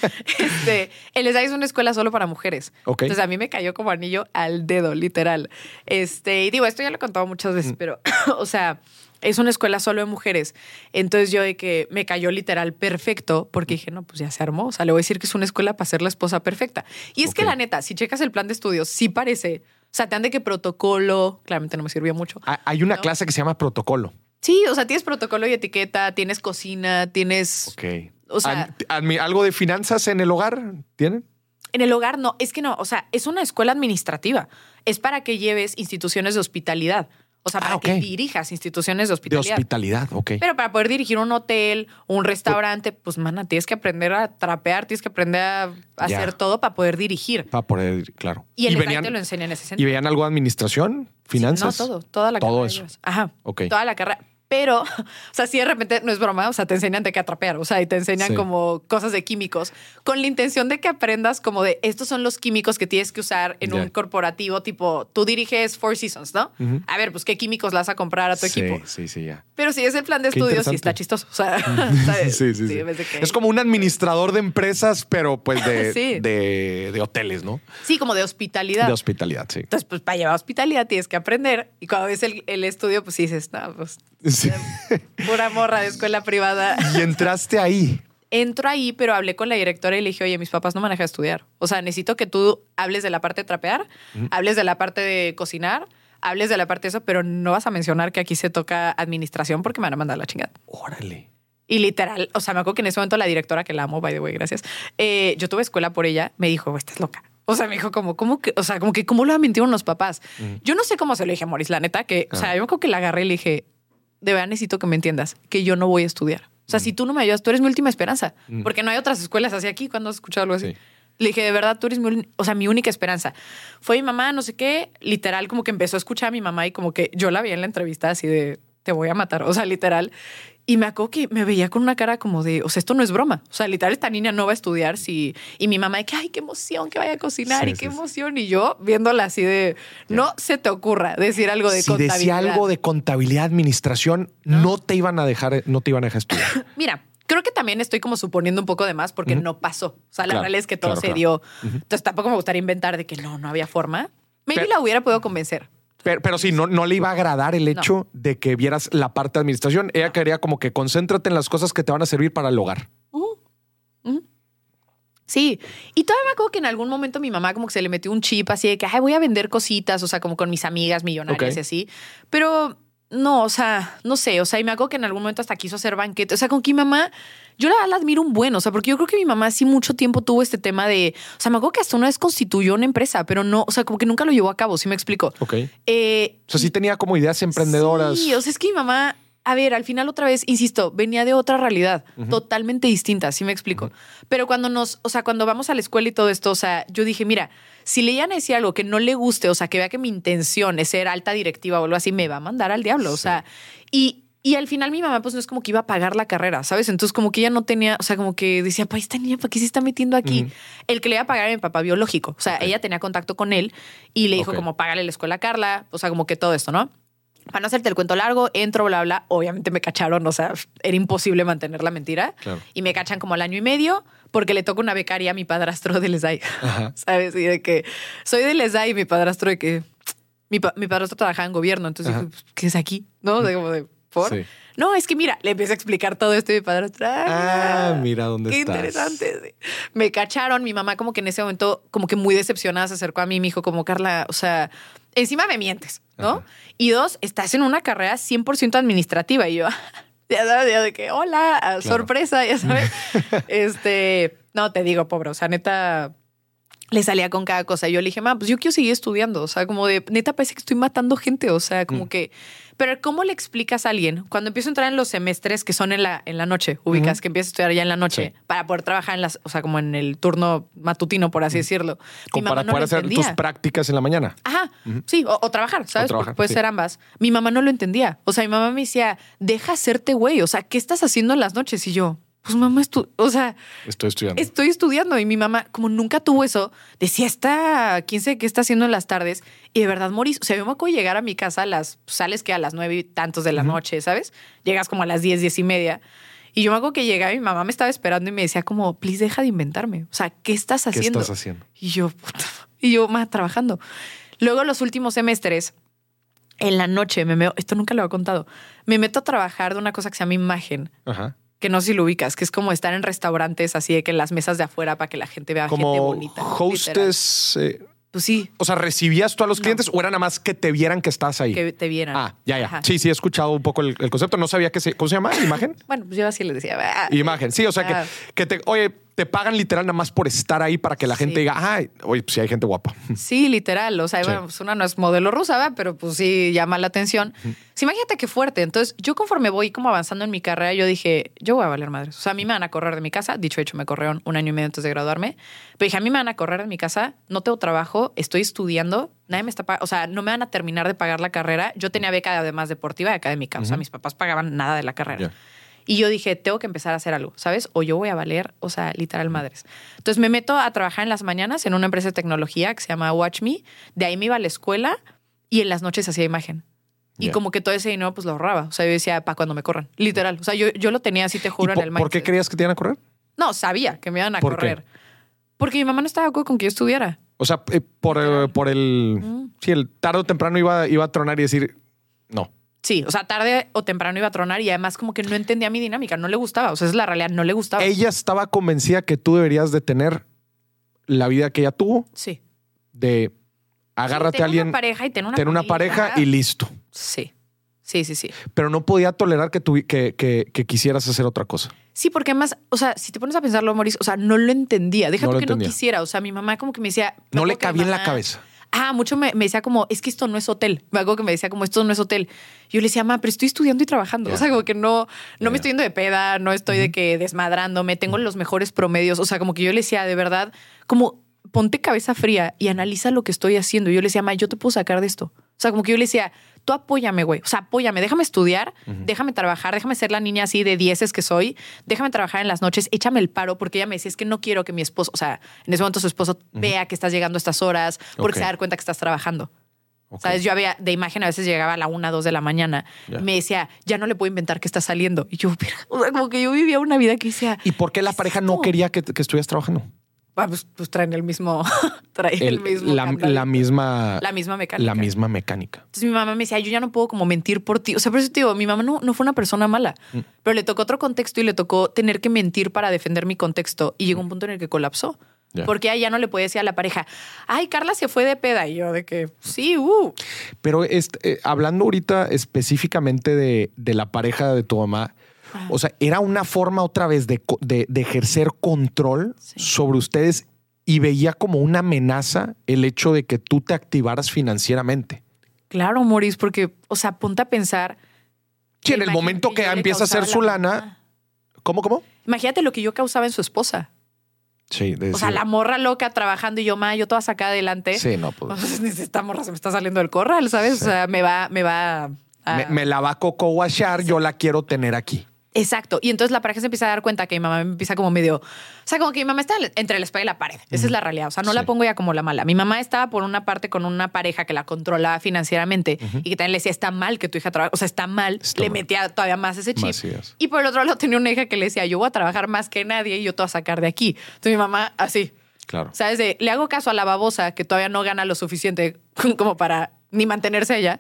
Speaker 1: este, el ESDAI es una escuela solo para mujeres.
Speaker 2: Ok.
Speaker 1: Entonces a mí me cayó como anillo al dedo, literal. Este, y digo, esto ya lo he contado muchas
Speaker 2: Mm.
Speaker 1: veces, pero, o sea, es una escuela solo de mujeres. Entonces yo de que me cayó literal perfecto porque dije, no, pues ya se armó. O sea, le voy a decir que es una escuela para ser la esposa perfecta. Y es que la neta, si checas el plan de estudios, sí parece. O sea, te dan de que protocolo, claramente no me sirvió mucho.
Speaker 2: Hay una
Speaker 1: ¿No?
Speaker 2: clase que se llama protocolo.
Speaker 1: Sí, o sea, tienes protocolo y etiqueta, tienes cocina, tienes...
Speaker 2: Ok.
Speaker 1: O sea-
Speaker 2: ¿Algo de finanzas en el hogar tienen?
Speaker 1: En el hogar no, es que no, o sea, es una escuela administrativa. Es para que lleves instituciones de hospitalidad. O sea,
Speaker 2: Ah,
Speaker 1: para que dirijas instituciones de
Speaker 2: De
Speaker 1: hospitalidad.
Speaker 2: hospitalidad, ok.
Speaker 1: Pero para poder dirigir un hotel, un restaurante, pues, mana, tienes que aprender a trapear, tienes que aprender a hacer todo para poder dirigir.
Speaker 2: Para poder, claro.
Speaker 1: Y el
Speaker 2: venían,
Speaker 1: te lo enseña en ese
Speaker 2: ¿Y
Speaker 1: sentido.
Speaker 2: veían algo de administración? ¿Finanzas?
Speaker 1: No, todo, toda la
Speaker 2: Todo
Speaker 1: carrera.
Speaker 2: eso.
Speaker 1: llevas. Ajá.
Speaker 2: Ok.
Speaker 1: Toda la carrera. Pero, o sea, si de repente no es broma, o sea, te enseñan de qué atrapear, o sea, y te enseñan
Speaker 2: Sí.
Speaker 1: como cosas de químicos, con la intención de que aprendas como de estos son los químicos que tienes que usar en un corporativo, tipo, tú diriges Four Seasons, ¿no? A ver, pues qué químicos le vas a comprar a tu
Speaker 2: sí,
Speaker 1: equipo.
Speaker 2: Sí, sí, ya.
Speaker 1: Pero si es el plan de
Speaker 2: Qué
Speaker 1: estudios, sí está chistoso. O sea, ¿sabes?
Speaker 2: Sí, sí, sí.
Speaker 1: que-
Speaker 2: Es como un administrador de empresas, pero pues de, de hoteles, ¿no?
Speaker 1: Sí, como de hospitalidad.
Speaker 2: De hospitalidad, sí.
Speaker 1: Entonces, pues para llevar hospitalidad tienes que aprender. Y cuando ves el, el estudio, pues dices, no, pues
Speaker 2: Sí.
Speaker 1: pura morra de escuela privada.
Speaker 2: Y entraste ahí.
Speaker 1: Entro ahí, pero hablé con la directora y le dije, oye, mis papás no me dejar estudiar. O sea, necesito que tú hables de la parte de trapear, hables de la parte de cocinar, hables de la parte de eso, pero no vas a mencionar que aquí se toca administración porque me van a mandar la chingada.
Speaker 2: Órale.
Speaker 1: Y literal, o sea, me acuerdo que en ese momento la directora, que la amo, by the way, gracias, eh, yo tuve escuela por ella, me dijo, estás loca. O sea, me dijo como, ¿cómo que, o sea, como que, ¿cómo lo mintieron los papás? Yo no sé cómo se lo dije a Moris, la neta, que, o sea,
Speaker 2: Ah.
Speaker 1: yo me acuerdo que la agarré y le dije, de verdad necesito que me entiendas, que yo no voy a estudiar. O sea, si tú no me ayudas, tú eres mi última esperanza,
Speaker 2: Mm.
Speaker 1: porque no hay otras escuelas así aquí cuando has escuchado algo así.
Speaker 2: Sí.
Speaker 1: Le dije, de verdad, tú eres mi, o sea, mi única esperanza. Fue mi mamá, no sé qué, literal, como que empezó a escuchar a mi mamá y como que yo la vi en la entrevista así de, te voy a matar, o sea, literal. Y me acuerdo que me veía con una cara como de, o sea, esto no es broma. O sea, literal, esta niña no va a estudiar si... Y mi mamá de que, ay, qué emoción que vaya a cocinar
Speaker 2: Sí,
Speaker 1: y qué
Speaker 2: sí, sí.
Speaker 1: emoción. Y yo viéndola así de, no se te ocurra decir algo de
Speaker 2: si
Speaker 1: contabilidad.
Speaker 2: decía algo de contabilidad, administración, no te iban a dejar, no te iban a dejar estudiar.
Speaker 1: Mira, creo que también estoy como suponiendo un poco de más porque no pasó. O sea, la
Speaker 2: Claro,
Speaker 1: realidad es que todo
Speaker 2: claro,
Speaker 1: se
Speaker 2: claro.
Speaker 1: dio. Entonces tampoco me gustaría inventar de que no, no había forma. Maybe
Speaker 2: Pero-
Speaker 1: la hubiera podido convencer.
Speaker 2: Pero, pero sí, no, no le iba a agradar el hecho de que vieras la parte de administración. Ella quería como que concéntrate en las cosas que te van a servir para el hogar.
Speaker 1: Sí, y todavía me acuerdo que en algún momento mi mamá como que se le metió un chip así de que Ay, voy a vender cositas, o sea, como con mis amigas millonarias y así. Pero no, o sea, no sé, o sea, y me acuerdo que en algún momento hasta quiso hacer banquete. O sea, con que mi mamá, yo la, admiro un buen, o sea, porque yo creo que mi mamá sí mucho tiempo tuvo este tema de, o sea, me acuerdo que hasta una vez constituyó una empresa, pero no, o sea, como que nunca lo llevó a cabo, ¿sí me explico?
Speaker 2: Ok.
Speaker 1: Eh,
Speaker 2: O sea, sí tenía como ideas emprendedoras.
Speaker 1: Sí, o sea, es que mi mamá, a ver, al final otra vez, insisto, venía de otra realidad, totalmente distinta, ¿sí me explico? Pero cuando nos, o sea, cuando vamos a la escuela y todo esto, o sea, yo dije, mira, si le iban a decir algo que no le guste, o sea, que vea que mi intención es ser alta directiva o algo así, me va a mandar al diablo, o sea, y... Y al final mi mamá pues no es como que iba a pagar la carrera, ¿sabes? Entonces como que ella no tenía, o sea, como que decía, pa, esta niña, ¿para qué se está metiendo aquí? El que le iba a pagar era mi papá biológico, o sea, ella tenía contacto con él y le dijo como, págale la escuela a Carla, o sea, como que todo esto, ¿no? Para no hacerte el cuento largo, entro, bla, bla. Obviamente me cacharon, o sea, era imposible mantener la mentira.
Speaker 2: Claro.
Speaker 1: Y me cachan como al año y medio porque le toca una becaria a mi padrastro del ESAI.
Speaker 2: Ajá.
Speaker 1: ¿Sabes? Y de que soy del ESAI y mi padrastro de que... Mi, pa- mi padrastro trabajaba en gobierno, entonces,
Speaker 2: Ajá.
Speaker 1: dije, pues, ¿qué es aquí? ¿No? De, como de, ¿por?
Speaker 2: Sí.
Speaker 1: No, es que mira, le empiezo a explicar todo esto y mi padrastro...
Speaker 2: Ah, mira dónde
Speaker 1: Qué
Speaker 2: estás.
Speaker 1: interesante. Me cacharon, mi mamá como que en ese momento, como que muy decepcionada, se acercó a mí y me dijo como, Carla, o sea, encima me mientes, ¿no? Y dos, estás en una carrera 100% administrativa. Y yo, ya sabes, ya de que, hola, sorpresa, ya sabes. este, no, te digo, pobre, o sea, neta, le salía con cada cosa. Yo le dije, ma, pues yo quiero seguir estudiando. O sea, como de, neta, parece que estoy matando gente. O sea, como mm. que pero ¿cómo le explicas a alguien cuando empiezo a entrar en los semestres que son en la, en la noche, ubicas, que empiezas a estudiar ya en la noche para poder trabajar en las, o sea, como en el turno matutino, por así decirlo?
Speaker 2: Como para poder hacer tus prácticas en la mañana.
Speaker 1: Ajá, sí, o, trabajar, ¿sabes? Puede ser ambas. Mi mamá no lo entendía. O sea, mi mamá me decía, deja hacerte güey. O sea, ¿qué estás haciendo en las noches? Y yo, pues mamá, o sea,
Speaker 2: estoy estudiando.
Speaker 1: Estoy estudiando y mi mamá, como nunca tuvo eso, decía, está, quién sé qué está haciendo en las tardes. Y de verdad, Moris, o sea, yo me acuerdo llegar a mi casa a las, sales que a las nueve y tantos de la noche, ¿sabes? Llegas como a las diez, diez y media. Y yo me acuerdo que llegaba y mi mamá me estaba esperando y me decía como, please, deja de inventarme. O sea, ¿qué estás haciendo?
Speaker 2: ¿Qué estás haciendo?
Speaker 1: Y yo, y yo, más trabajando. Luego los últimos semestres, en la noche, me meto, esto nunca lo he contado, me meto a trabajar de una cosa que se llama imagen. Ajá que no sé si lo ubicas, que es como estar en restaurantes así de que en las mesas de afuera para que la gente vea gente bonita.
Speaker 2: Hostes. Eh,
Speaker 1: pues sí.
Speaker 2: O sea, ¿recibías tú a los clientes o era nada más que te vieran que estás ahí?
Speaker 1: Que te vieran.
Speaker 2: Ah, ya, ya. Sí, sí, he escuchado un poco el, concepto. No sabía que se. ¿Cómo se llama? ¿Imagen?
Speaker 1: bueno, pues yo así le decía.
Speaker 2: Imagen. Sí, o sea, que, ah. que te. Oye, te pagan literal nada más por estar ahí para que la gente diga, ay, oye, pues sí hay gente guapa.
Speaker 1: Sí, literal. O sea, bueno, pues una no es modelo rusa, ¿verdad? pero pues sí llama la atención. imagínate qué fuerte. Entonces, yo conforme voy como avanzando en mi carrera, yo dije, yo voy a valer madres. O sea, a mí me van a correr de mi casa. Dicho hecho, me corrieron un año y medio antes de graduarme. Pero dije, a mí me van a correr de mi casa, no tengo trabajo, estoy estudiando, nadie me está pagando, o sea, no me van a terminar de pagar la carrera. Yo tenía beca además deportiva y académica. O sea, mis papás pagaban nada de la carrera. Y yo dije, tengo que empezar a hacer algo, ¿sabes? O yo voy a valer, o sea, literal madres. Entonces me meto a trabajar en las mañanas en una empresa de tecnología que se llama Watch Me. De ahí me iba a la escuela y en las noches hacía imagen. Y como que todo ese dinero pues lo ahorraba. O sea, yo decía, para cuando me corran. Literal. O sea, yo, yo lo tenía así, te juro, en el
Speaker 2: ¿Por qué creías que te iban a correr?
Speaker 1: No, sabía que me iban a correr. Porque mi mamá no estaba de acuerdo con que yo estudiara.
Speaker 2: O sea, eh, por, eh, por el... Sí, el tarde o temprano iba, iba a tronar y decir, no.
Speaker 1: Sí, o sea, tarde o temprano iba a tronar y además como que no entendía mi dinámica, no le gustaba, o sea, es la realidad, no le gustaba.
Speaker 2: Ella estaba convencida que tú deberías de tener la vida que ella tuvo.
Speaker 1: Sí.
Speaker 2: De agárrate a alguien.
Speaker 1: Una pareja y tener una,
Speaker 2: tener una pareja y listo.
Speaker 1: Sí. Sí, sí, sí.
Speaker 2: Pero no podía tolerar que, tú, que, que, quisieras hacer otra cosa.
Speaker 1: Sí, porque además, o sea, si te pones a pensarlo, Maurice, o sea, no lo entendía. Déjate que no quisiera. O sea, mi mamá como que me decía.
Speaker 2: No le cabía en la cabeza
Speaker 1: ah, mucho me, decía como, es que esto no es hotel. Algo que me decía como, esto no es hotel. Yo le decía, mamá, pero estoy estudiando y trabajando. O sea, como que no, no me estoy yendo de peda, no estoy de que desmadrándome, tengo los mejores promedios. O sea, como que yo le decía, de verdad, como ponte cabeza fría y analiza lo que estoy haciendo. Y yo le decía, mamá, yo te puedo sacar de esto. O sea, como que yo le decía, tú apóyame, güey. O sea, apóyame, déjame estudiar, déjame trabajar, déjame ser la niña así de dieces que soy, déjame trabajar en las noches, échame el paro, porque ella me decía, es que no quiero que mi esposo, o sea, en ese momento su esposo vea que estás llegando a estas horas, porque se da cuenta que estás trabajando. ¿Sabes? Yo había de imagen, a veces llegaba a la una, dos de la mañana. Me decía, ya no le puedo inventar que está saliendo. Y yo, o sea, como que yo vivía una vida que decía.
Speaker 2: ¿Y por qué la pareja no quería que, que estuvieras trabajando?
Speaker 1: Ah, pues, pues, traen el mismo, traen el, mismo
Speaker 2: la, misma
Speaker 1: la misma mecánica.
Speaker 2: La misma mecánica.
Speaker 1: Entonces mi mamá me decía, yo ya no puedo como mentir por ti. O sea, por eso te digo, mi mamá no, no fue una persona mala, mm. pero le tocó otro contexto y le tocó tener que mentir para defender mi contexto. Y llegó un punto en el que colapsó. Porque ella ya no le podía decir a la pareja, ay, Carla se fue de peda. Y yo de que, sí, uh.
Speaker 2: Pero este, hablando ahorita específicamente de, de la pareja de tu mamá, o sea, era una forma otra vez de, ejercer control sobre ustedes y veía como una amenaza el hecho de que tú te activaras financieramente.
Speaker 1: Claro, Maurice, porque, o sea, ponte a pensar.
Speaker 2: Que en el momento que empieza a hacer su lana. ¿Cómo, cómo?
Speaker 1: Imagínate lo que yo causaba en su esposa.
Speaker 2: Sí,
Speaker 1: O sea, la morra loca trabajando y yo, ma, yo toda sacada adelante.
Speaker 2: Sí, no, pues.
Speaker 1: Esta morra se me está saliendo del corral, ¿sabes? O sea, me va, me va
Speaker 2: a... me, la va a coco washar, yo la quiero tener aquí.
Speaker 1: Exacto. Y entonces la pareja se empieza a dar cuenta que mi mamá me empieza como medio. O sea, como que mi mamá está entre la espalda y la pared. Esa es la realidad. O sea, no la pongo ya como la mala. Mi mamá estaba por una parte con una pareja que la controlaba financieramente y que también le decía, está mal que tu hija trabaje. O sea, está mal. le metía todavía más ese chip. Y por el otro lado tenía una hija que le decía, yo voy a trabajar más que nadie y yo te voy a sacar de aquí. Entonces mi mamá, así.
Speaker 2: Claro.
Speaker 1: ¿Sabes? De, le hago caso a la babosa que todavía no gana lo suficiente como para ni mantenerse ella.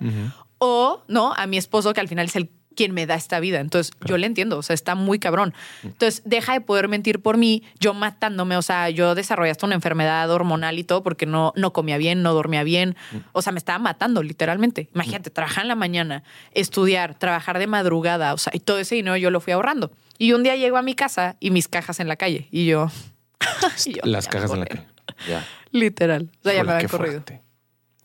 Speaker 1: O, ¿no? A mi esposo que al final es el quien me da esta vida. Entonces, yo le entiendo, o sea, está muy cabrón. Entonces, deja de poder mentir por mí, yo matándome, o sea, yo desarrollé hasta una enfermedad hormonal y todo porque no, no comía bien, no dormía bien, o sea, me estaba matando literalmente. Imagínate, trabajar en la mañana, estudiar, trabajar de madrugada, o sea, y todo ese dinero yo lo fui ahorrando. Y un día llego a mi casa y mis cajas en la calle y yo... y yo,
Speaker 2: Las cajas en la calle. Ya.
Speaker 1: Literal. O sea, ya me había corrido.
Speaker 2: fuerte.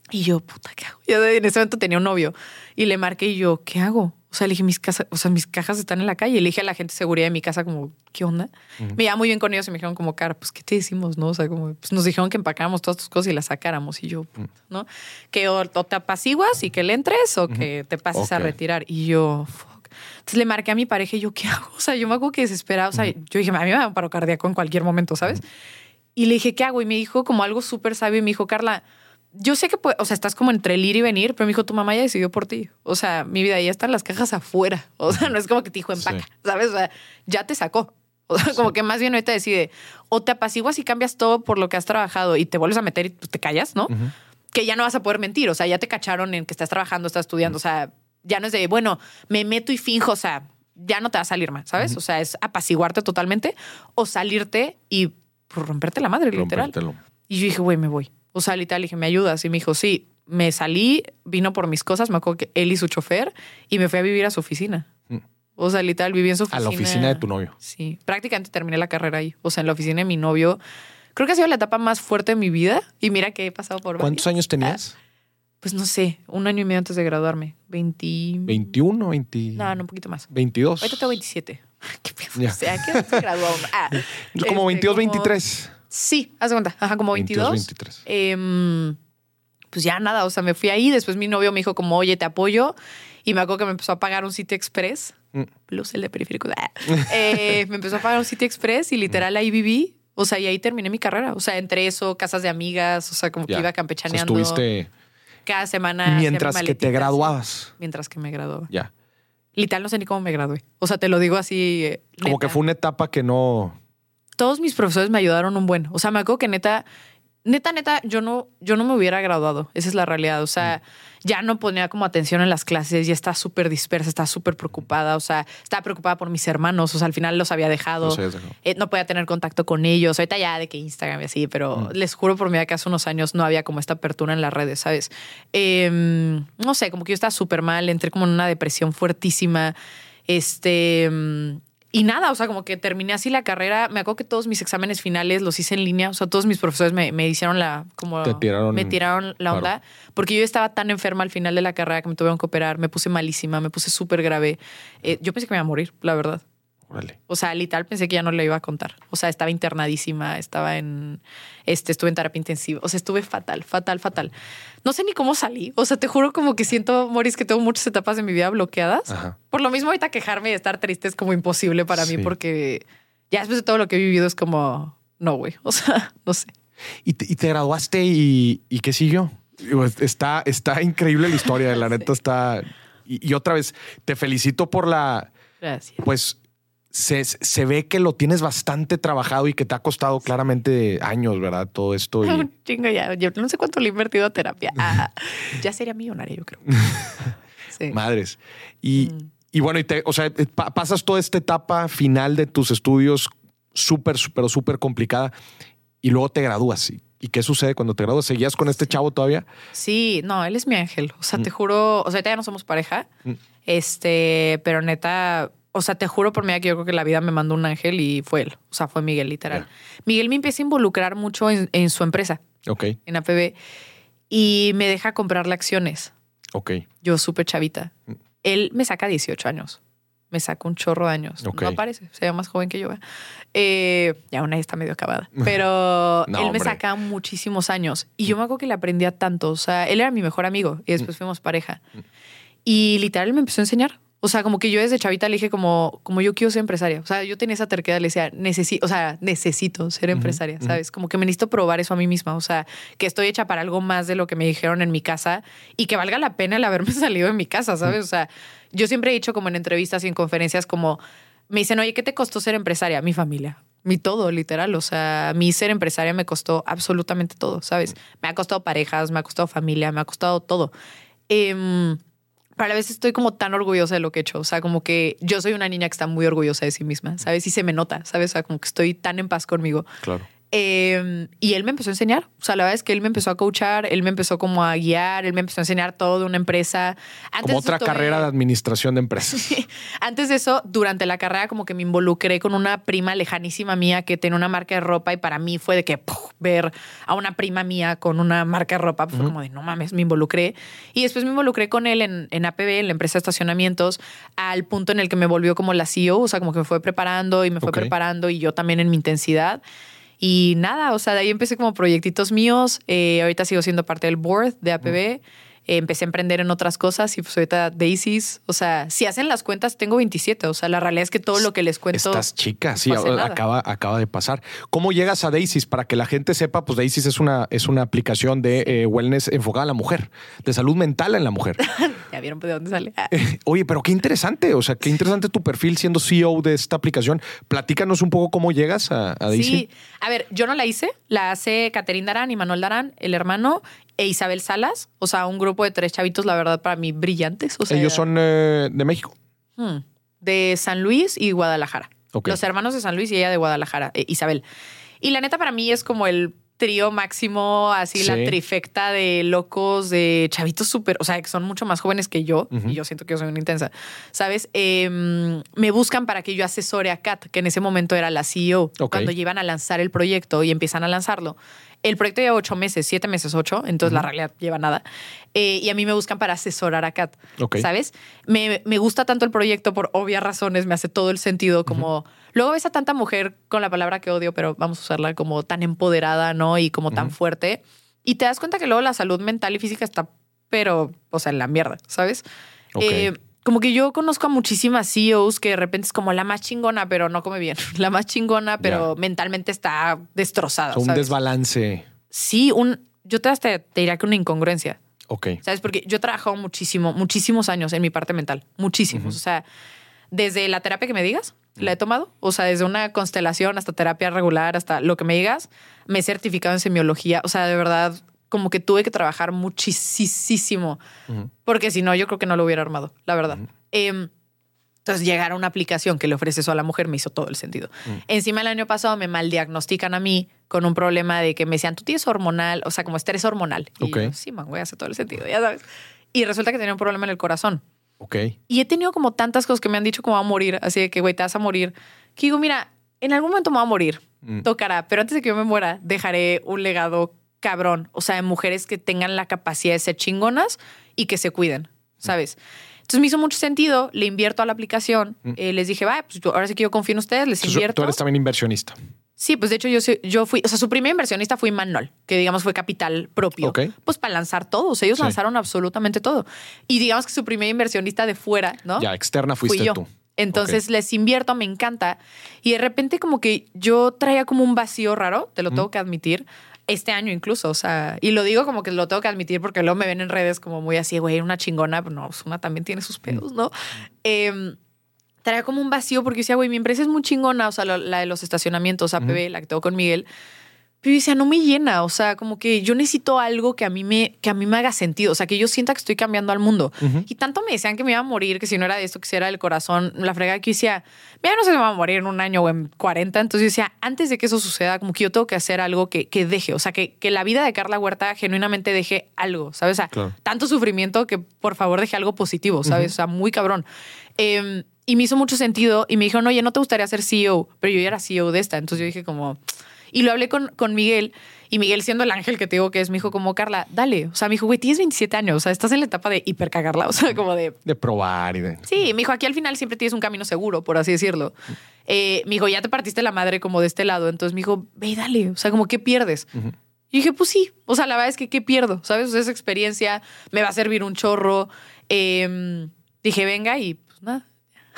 Speaker 1: Y yo, puta, ¿qué hago? Yo en ese momento tenía un novio y le marqué y yo, ¿qué hago? O sea, le dije, mis casas, o sea, mis cajas están en la calle. Le dije a la gente de seguridad de mi casa, como, ¿qué onda? Me llevaba muy bien con ellos y me dijeron, como, cara, pues, ¿qué te decimos? No, o sea, como, pues nos dijeron que empacáramos todas tus cosas y las sacáramos. Y yo, ¿no? Que o, o te apaciguas y que le entres o que te pases a retirar. Y yo, fuck. Entonces le marqué a mi pareja y yo, ¿qué hago? O sea, yo me acuerdo que desesperada. O sea, yo dije, a mí me da un paro cardíaco en cualquier momento, ¿sabes? Y le dije, ¿qué hago? Y me dijo como algo súper sabio y me dijo, Carla, yo sé que, o sea, estás como entre el ir y venir, pero me dijo, tu mamá ya decidió por ti. O sea, mi vida, ya están las cajas afuera. O sea, no es como que te dijo empaca,
Speaker 2: Sí.
Speaker 1: ¿sabes? O sea, ya te sacó. O sea, como que más bien ahorita decide, o te apaciguas y cambias todo por lo que has trabajado y te vuelves a meter y te callas, ¿no? Que ya no vas a poder mentir. O sea, ya te cacharon en que estás trabajando, estás estudiando. O sea, ya no es de, bueno, me meto y finjo. O sea, ya no te va a salir más, ¿sabes? O sea, es apaciguarte totalmente o salirte y pues, romperte la madre, literal. Y yo dije, güey, me voy. O sea, literal, dije, ¿me ayudas? Y me dijo, sí. Me salí, vino por mis cosas, me acuerdo que él y su chofer, y me fui a vivir a su oficina.
Speaker 2: Mm.
Speaker 1: O sea, literal, viví en su
Speaker 2: A
Speaker 1: oficina.
Speaker 2: la oficina de tu novio.
Speaker 1: Sí, prácticamente terminé la carrera ahí. O sea, en la oficina de mi novio. Creo que ha sido la etapa más fuerte de mi vida. Y mira que he pasado por
Speaker 2: ¿Cuántos
Speaker 1: varias.
Speaker 2: años tenías?
Speaker 1: Pues no sé, un año y medio antes de graduarme. 20...
Speaker 2: ¿21, 20?
Speaker 1: No, no, un poquito más.
Speaker 2: 22.
Speaker 1: Ahorita tengo 27. ¿Qué?
Speaker 2: Ya.
Speaker 1: O sea, ¿qué se graduó? Ah,
Speaker 2: Yo como
Speaker 1: este,
Speaker 2: 22,
Speaker 1: como-
Speaker 2: 23.
Speaker 1: Sí, haz de cuenta. Ajá, como 22.
Speaker 2: 23.
Speaker 1: Em, pues ya nada, o sea, me fui ahí. Después mi novio me dijo como, oye, te apoyo. Y me acuerdo que me empezó a pagar un City Express.
Speaker 2: Mm.
Speaker 1: Plus el de periférico. Ah. Eh, me empezó a pagar un City Express y literal ahí viví. O sea, y ahí terminé mi carrera. O sea, entre eso, casas de amigas, o sea, como
Speaker 2: Ya.
Speaker 1: que iba
Speaker 2: O sea,
Speaker 1: campechaneando.
Speaker 2: estuviste
Speaker 1: cada semana.
Speaker 2: mientras que te graduabas.
Speaker 1: mientras que me graduaba.
Speaker 2: Ya.
Speaker 1: Literal, no sé ni cómo me gradué. O sea, te lo digo así. eh,
Speaker 2: Como
Speaker 1: neta.
Speaker 2: que fue una etapa que no.
Speaker 1: Todos mis profesores me ayudaron un buen. O sea, me acuerdo que neta, neta, neta, yo no, yo no me hubiera graduado. Esa es la realidad. O sea, ya no ponía como atención en las clases, ya estaba súper dispersa, estaba súper preocupada. O sea, estaba preocupada por mis hermanos. O sea, al final los había dejado. Eh, no podía tener contacto con ellos. Ahorita ya de que Instagram y así, pero les juro por mi vida que hace unos años no había como esta apertura en las redes, ¿sabes? Eh, no sé, como que yo estaba súper mal, entré como en una depresión fuertísima. Este. Y nada, o sea, como que terminé así la carrera. Me acuerdo que todos mis exámenes finales los hice en línea. O sea, todos mis profesores me, me hicieron la. Como,
Speaker 2: Te tiraron-
Speaker 1: me tiraron la
Speaker 2: claro.
Speaker 1: onda. Porque yo estaba tan enferma al final de la carrera que me tuvieron que operar. Me puse malísima, me puse súper grave. Eh, yo pensé que me iba a morir, la verdad.
Speaker 2: Órale.
Speaker 1: O sea, literal pensé que ya no le iba a contar. O sea, estaba internadísima, estaba en, este, estuve en terapia intensiva. O sea, estuve fatal, fatal, fatal. No sé ni cómo salí. O sea, te juro como que siento, Moris, que tengo muchas etapas de mi vida bloqueadas.
Speaker 2: Ajá.
Speaker 1: Por lo mismo, ahorita quejarme y estar triste es como imposible para
Speaker 2: Sí.
Speaker 1: mí porque ya después de todo lo que he vivido es como, no, güey. O sea, no sé.
Speaker 2: Y te, y te graduaste y, y qué siguió. Está, está increíble la historia, la neta está. Y, y otra vez, te felicito por la.
Speaker 1: Gracias.
Speaker 2: Pues se, se ve que lo tienes bastante trabajado y que te ha costado claramente años, ¿verdad? Todo esto. Y,
Speaker 1: chingo ya. Yo no sé cuánto le he invertido a terapia. Ah, ya sería millonaria, yo creo. Sí.
Speaker 2: madres. Y,
Speaker 1: Mm.
Speaker 2: y bueno, y te, o sea, pa- pasas toda esta etapa final de tus estudios súper, súper, súper complicada y luego te gradúas. ¿Y, y qué sucede cuando te gradúas? ¿Seguías con este chavo todavía?
Speaker 1: Sí, no, él es mi ángel. O sea,
Speaker 2: Mm.
Speaker 1: te juro, o sea, ahorita ya no somos pareja.
Speaker 2: Mm.
Speaker 1: Este, pero neta, o sea, te juro por mí que yo creo que la vida me mandó un ángel y fue él. O sea, fue Miguel, literal. Miguel me empieza a involucrar mucho en, en su empresa,
Speaker 2: Ok,
Speaker 1: en APB, y me deja comprarle acciones.
Speaker 2: ok.
Speaker 1: Yo súper chavita.
Speaker 2: Mm.
Speaker 1: Él me saca 18 años. Me saca un chorro de años.
Speaker 2: Ok.
Speaker 1: No parece, se ve más joven que yo. ¿eh? Eh, ya una está medio acabada. Pero
Speaker 2: No,
Speaker 1: él me
Speaker 2: hombre.
Speaker 1: saca muchísimos años. Y yo me acuerdo que le aprendía tanto. O sea, él era mi mejor amigo y después fuimos pareja. Y literal me empezó a enseñar. O sea, como que yo desde chavita le dije como, como yo quiero ser empresaria. O sea, yo tenía esa terquedad, le decía, necesito, o sea, necesito ser empresaria. ¿sabes? Como que me necesito probar eso a mí misma. O sea, que estoy hecha para algo más de lo que me dijeron en mi casa y que valga la pena el haberme salido de mi casa, ¿sabes? O sea, yo siempre he dicho como en entrevistas y en conferencias como, me dicen, oye, ¿qué te costó ser empresaria? Mi familia. Mi todo, literal. O sea, mi ser empresaria me costó absolutamente todo, ¿sabes? Me ha costado parejas, me ha costado familia, me ha costado todo. Em, pero a vez estoy como tan orgullosa de lo que he hecho. O sea, como que yo soy una niña que está muy orgullosa de sí misma, ¿sabes? Y se me nota, ¿sabes? O sea, como que estoy tan en paz conmigo.
Speaker 2: Claro.
Speaker 1: Eh, y él me empezó a enseñar. O sea, la verdad es que él me empezó a coachar, él me empezó como a guiar, él me empezó a enseñar todo de una empresa. Antes
Speaker 2: Como otra carrera de administración de empresas.
Speaker 1: Antes de eso, durante la carrera, como que me involucré con una prima lejanísima mía que tenía una marca de ropa y para mí fue de que ¡puf! ver a una prima mía con una marca de ropa fue como de no mames, me involucré. Y después me involucré con él en, en APB, en la empresa de estacionamientos, al punto en el que me volvió como la CEO, o sea, como que me fue preparando y me fue preparando y yo también en mi intensidad. Y nada, o sea, de ahí empecé como proyectitos míos. Eh, ahorita sigo siendo parte del board de APB. Eh, empecé a emprender en otras cosas y pues ahorita Daisies. O sea, si hacen las cuentas, tengo 27. O sea, la realidad es que todo lo que les cuento.
Speaker 2: Estás chica, sí,
Speaker 1: no nada.
Speaker 2: acaba, acaba de pasar. ¿Cómo llegas a Daisies? Para que la gente sepa, pues Daisies es una, es una aplicación de eh, wellness enfocada a la mujer, de salud mental en la mujer.
Speaker 1: Ya vieron de dónde sale. Ah.
Speaker 2: Oye, pero qué interesante, o sea, qué interesante tu perfil siendo CEO de esta aplicación. Platícanos un poco cómo llegas a, a Daisy.
Speaker 1: Sí, a ver, yo no la hice, la hace Caterín Darán y Manuel Darán, el hermano, e Isabel Salas, o sea, un grupo de tres chavitos, la verdad, para mí brillantes. O sea,
Speaker 2: Ellos son eh, de México.
Speaker 1: hmm, de San Luis y Guadalajara. Los hermanos de San Luis y ella de Guadalajara, eh, Isabel. Y la neta, para mí es como el trío máximo, así la trifecta de locos, de chavitos súper, o sea, que son mucho más jóvenes que yo, y yo siento que yo soy una intensa, ¿sabes? Em, me buscan para que yo asesore a Kat, que en ese momento era la CEO, cuando iban a lanzar el proyecto y empiezan a lanzarlo. El proyecto lleva ocho meses, siete meses, ocho, entonces la realidad lleva nada. Eh, y a mí me buscan para asesorar a Kat. ¿sabes? Me, me gusta tanto el proyecto por obvias razones, me hace todo el sentido como... Luego ves a tanta mujer con la palabra que odio, pero vamos a usarla como tan empoderada, ¿no? Y como tan fuerte. Y te das cuenta que luego la salud mental y física está, pero, o sea, en la mierda, ¿sabes? Eh, como que yo conozco a muchísimas CEOs que de repente es como la más chingona, pero no come bien. La más chingona, pero mentalmente está destrozada.
Speaker 2: Un
Speaker 1: ¿sabes?
Speaker 2: desbalance.
Speaker 1: Sí, un, yo te, hasta te diría que una incongruencia.
Speaker 2: Ok.
Speaker 1: ¿Sabes? Porque yo he trabajado muchísimo, muchísimos años en mi parte mental. Muchísimos. O sea, desde la terapia que me digas, la he tomado. O sea, desde una constelación hasta terapia regular, hasta lo que me digas. Me he certificado en semiología. O sea, de verdad, como que tuve que trabajar muchísimo. Porque si no, yo creo que no lo hubiera armado, la verdad. Em, entonces, llegar a una aplicación que le ofrece eso a la mujer me hizo todo el sentido. Encima, el año pasado me maldiagnostican a mí con un problema de que me decían, tú tienes hormonal, o sea, como estrés hormonal. Y
Speaker 2: Ok.
Speaker 1: yo, sí, man, güey, hace todo el sentido, ya sabes. Y resulta que tenía un problema en el corazón.
Speaker 2: Ok.
Speaker 1: Y he tenido como tantas cosas que me han dicho como va a morir, así de que, güey, te vas a morir. Que digo, mira, en algún momento me voy a morir,
Speaker 2: Mm.
Speaker 1: tocará, pero antes de que yo me muera, dejaré un legado cabrón, o sea, de mujeres que tengan la capacidad de ser chingonas y que se cuiden, ¿sabes? Entonces me hizo mucho sentido, le invierto a la aplicación, eh, les dije, va, pues ahora sí que yo confío en ustedes, les
Speaker 2: Entonces,
Speaker 1: invierto.
Speaker 2: tú eres también inversionista.
Speaker 1: Sí, pues de hecho yo, yo fui, o sea, su primer inversionista fue Manol, que digamos fue capital propio.
Speaker 2: Ok.
Speaker 1: Pues para lanzar todos, ellos
Speaker 2: Sí.
Speaker 1: lanzaron absolutamente todo. Y digamos que su primer inversionista de fuera, ¿no?
Speaker 2: Ya, externa fuiste
Speaker 1: fui yo.
Speaker 2: tú.
Speaker 1: Entonces les invierto, me encanta. Y de repente como que yo traía como un vacío raro, te lo tengo que admitir, este año incluso, o sea, y lo digo como que lo tengo que admitir porque luego me ven en redes como muy así, güey, una chingona, pero no, pues una también tiene sus pedos, ¿no? Em, traía como un vacío porque decía, güey, mi empresa es muy chingona, o sea, la, la de los estacionamientos APB, la que tengo con Miguel. Pero yo decía, no me llena, o sea, como que yo necesito algo que a mí me, que a mí me haga sentido, o sea, que yo sienta que estoy cambiando al mundo. Y tanto me decían que me iba a morir, que si no era de esto, que si era del corazón, la fregada que yo decía, mira, no sé si me va a morir en un año o en 40. Entonces yo decía, antes de que eso suceda, como que yo tengo que hacer algo que, que deje, o sea, que, que la vida de Carla Huerta genuinamente deje algo, ¿sabes? O sea,
Speaker 2: Claro.
Speaker 1: tanto sufrimiento que por favor deje algo positivo, ¿sabes? O sea, muy cabrón. Eh, y me hizo mucho sentido y me dijeron, oye, no te gustaría ser CEO, pero yo ya era CEO de esta. Entonces yo dije como, y lo hablé con, con Miguel y Miguel siendo el ángel que te digo que es, me dijo como, Carla, dale. O sea, me dijo, güey, tienes 27 años, o sea, estás en la etapa de hipercagarla, o sea, como de...
Speaker 2: De probar y de.
Speaker 1: Sí, me dijo, aquí al final siempre tienes un camino seguro, por así decirlo. Eh, me dijo, ya te partiste la madre como de este lado. Entonces me dijo, ve, dale. O sea, como, ¿qué pierdes? Y dije, pues sí. O sea, la verdad es que, ¿qué pierdo? ¿Sabes? O sea, esa experiencia me va a servir un chorro. Eh, dije, venga, y pues nada.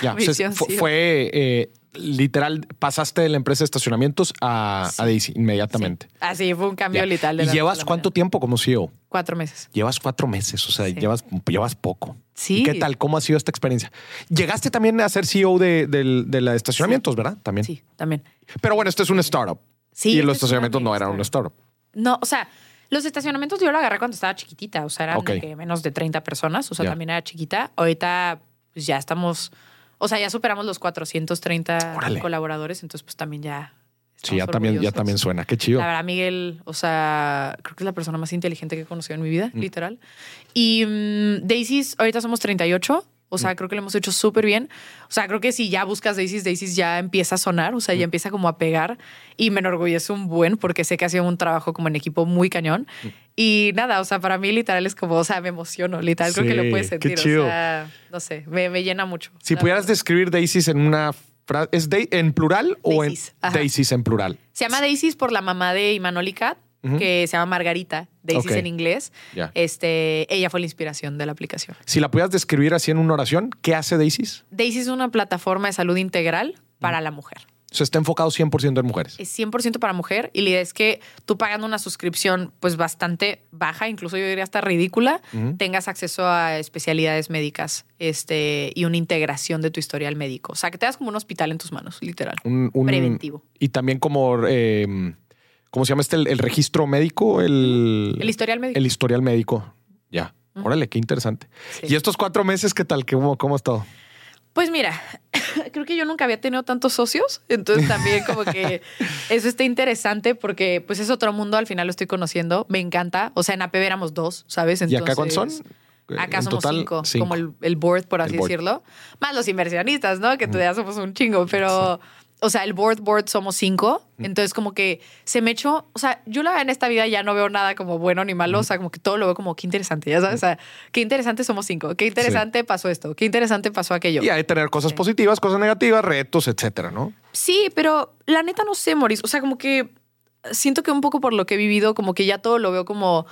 Speaker 2: Ya, fue,
Speaker 1: sí.
Speaker 2: fue, eh, literal, pasaste de la empresa de estacionamientos a, a Daisy inmediatamente.
Speaker 1: Así fue un cambio
Speaker 2: Ya.
Speaker 1: literal. de
Speaker 2: ¿Y llevas cuánto tiempo como CEO?
Speaker 1: Cuatro meses.
Speaker 2: Llevas cuatro meses, o sea,
Speaker 1: Sí.
Speaker 2: llevas, llevas poco.
Speaker 1: Sí.
Speaker 2: ¿Y qué tal? ¿Cómo ha sido esta experiencia? Llegaste también a ser CEO de, del- de la estacionamientos, ¿verdad? También.
Speaker 1: Sí, también.
Speaker 2: Pero bueno, esto es un startup.
Speaker 1: Sí,
Speaker 2: y los estacionamientos no eran un startup.
Speaker 1: No, o sea, Los estacionamientos yo lo agarré cuando estaba chiquitita, o sea, eran de que menos de 30 personas, o sea, también era chiquita. Ahorita pues ya estamos, o sea, ya superamos los 430
Speaker 2: Órale.
Speaker 1: colaboradores, entonces pues también ya...
Speaker 2: Sí, ya también, ya también suena. Qué chido.
Speaker 1: La verdad, Miguel, o sea, creo que es la persona más inteligente que he conocido en mi vida,
Speaker 2: Mm.
Speaker 1: literal. Y mm, Daisies, ahorita somos 38. O
Speaker 2: Mm.
Speaker 1: sea, creo que lo hemos hecho súper bien. O sea, creo que si ya buscas Daisies, Daisies ya empieza a sonar, o sea,
Speaker 2: Mm.
Speaker 1: ya empieza como a pegar. Y me enorgullece un buen porque sé que ha sido un trabajo como en equipo muy cañón.
Speaker 2: Mm.
Speaker 1: Y nada, o sea, para mí literal es como, o sea, me emociono, literal, creo que lo puedes
Speaker 2: qué
Speaker 1: sentir.
Speaker 2: chido.
Speaker 1: O sea, no sé, me, me llena mucho.
Speaker 2: Si pudieras
Speaker 1: verdad.
Speaker 2: describir Daisies en una frase, ¿es dai- en plural o en.
Speaker 1: Daisies
Speaker 2: en plural?
Speaker 1: Se llama Daisies por la mamá de Imanol Que se llama Margarita,
Speaker 2: Ok.
Speaker 1: en inglés. Este, ella fue la inspiración de la aplicación.
Speaker 2: Si la pudieras describir así en una oración, ¿qué hace Daisies?
Speaker 1: Daisies es una plataforma de salud integral para la mujer.
Speaker 2: O sea, está enfocado 100% en mujeres.
Speaker 1: Es 100% para mujer y la idea es que tú pagando una suscripción pues bastante baja, incluso yo diría hasta ridícula, tengas acceso a especialidades médicas este, y una integración de tu historial médico. O sea, que te das como un hospital en tus manos, literal.
Speaker 2: Un, un-
Speaker 1: Preventivo.
Speaker 2: Y también como, eh, ¿cómo se llama este? El, el registro médico, el,
Speaker 1: El historial médico.
Speaker 2: el historial médico. Ya. Órale, qué interesante.
Speaker 1: Sí.
Speaker 2: Y estos cuatro meses, ¿qué tal? ¿Cómo, cómo ha estado?
Speaker 1: Pues mira, creo que yo nunca había tenido tantos socios, entonces también como que eso está interesante porque pues es otro mundo, al final lo estoy conociendo, me encanta, o sea, en APB éramos dos, ¿sabes?
Speaker 2: ¿Y acá cuántos son?
Speaker 1: Acá
Speaker 2: En
Speaker 1: somos
Speaker 2: total,
Speaker 1: cinco,
Speaker 2: cinco.
Speaker 1: como el, el board, por así
Speaker 2: board.
Speaker 1: decirlo. Más los inversionistas, ¿no? Que todavía somos un chingo, pero, o sea, el board, board somos cinco. Entonces, como que se me echó, o sea, yo la verdad en esta vida ya no veo nada como bueno ni malo, o sea, como que todo lo veo como qué interesante, ya sabes, o sea, qué interesante somos cinco, qué interesante pasó esto, qué interesante pasó aquello.
Speaker 2: Y hay que tener cosas
Speaker 1: Sí.
Speaker 2: positivas, cosas negativas, retos, etcétera, ¿no?
Speaker 1: Sí, pero la neta no sé, Moris. O sea, como que siento que un poco por lo que he vivido, como que ya todo lo veo como,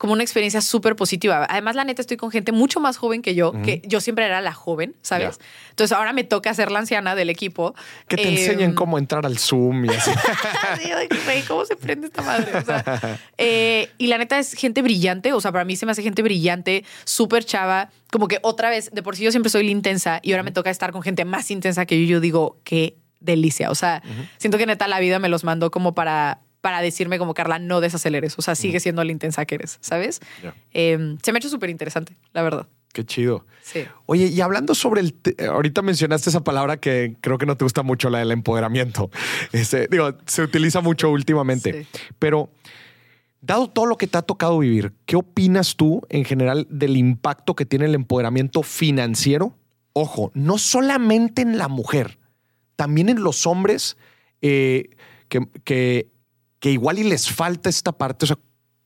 Speaker 1: como una experiencia súper positiva. Además, la neta estoy con gente mucho más joven que yo, que yo siempre era la joven, ¿sabes? Entonces ahora me toca ser la anciana del equipo.
Speaker 2: Que te
Speaker 1: Eh,
Speaker 2: enseñen cómo entrar al Zoom y así.
Speaker 1: Sí, ¿cómo se prende esta madre? O sea, eh, y la neta es gente brillante, o sea, para mí se me hace gente brillante, súper chava, como que otra vez, de por sí yo siempre soy la intensa y ahora me toca estar con gente más intensa que yo, y yo digo, qué delicia, o sea, siento que neta la vida me los mandó como para para decirme como Carla, no desaceleres, o sea, sigue siendo la intensa que eres, ¿sabes? Eh, se me ha hecho súper interesante, la verdad.
Speaker 2: Qué chido.
Speaker 1: Sí.
Speaker 2: Oye, y hablando sobre el, ahorita mencionaste esa palabra que creo que no te gusta mucho, la del empoderamiento. Este, digo, se utiliza mucho últimamente,
Speaker 1: Sí.
Speaker 2: pero dado todo lo que te ha tocado vivir, ¿qué opinas tú en general del impacto que tiene el empoderamiento financiero? Ojo, no solamente en la mujer, también en los hombres eh, que, que, que igual y les falta esta parte. O sea,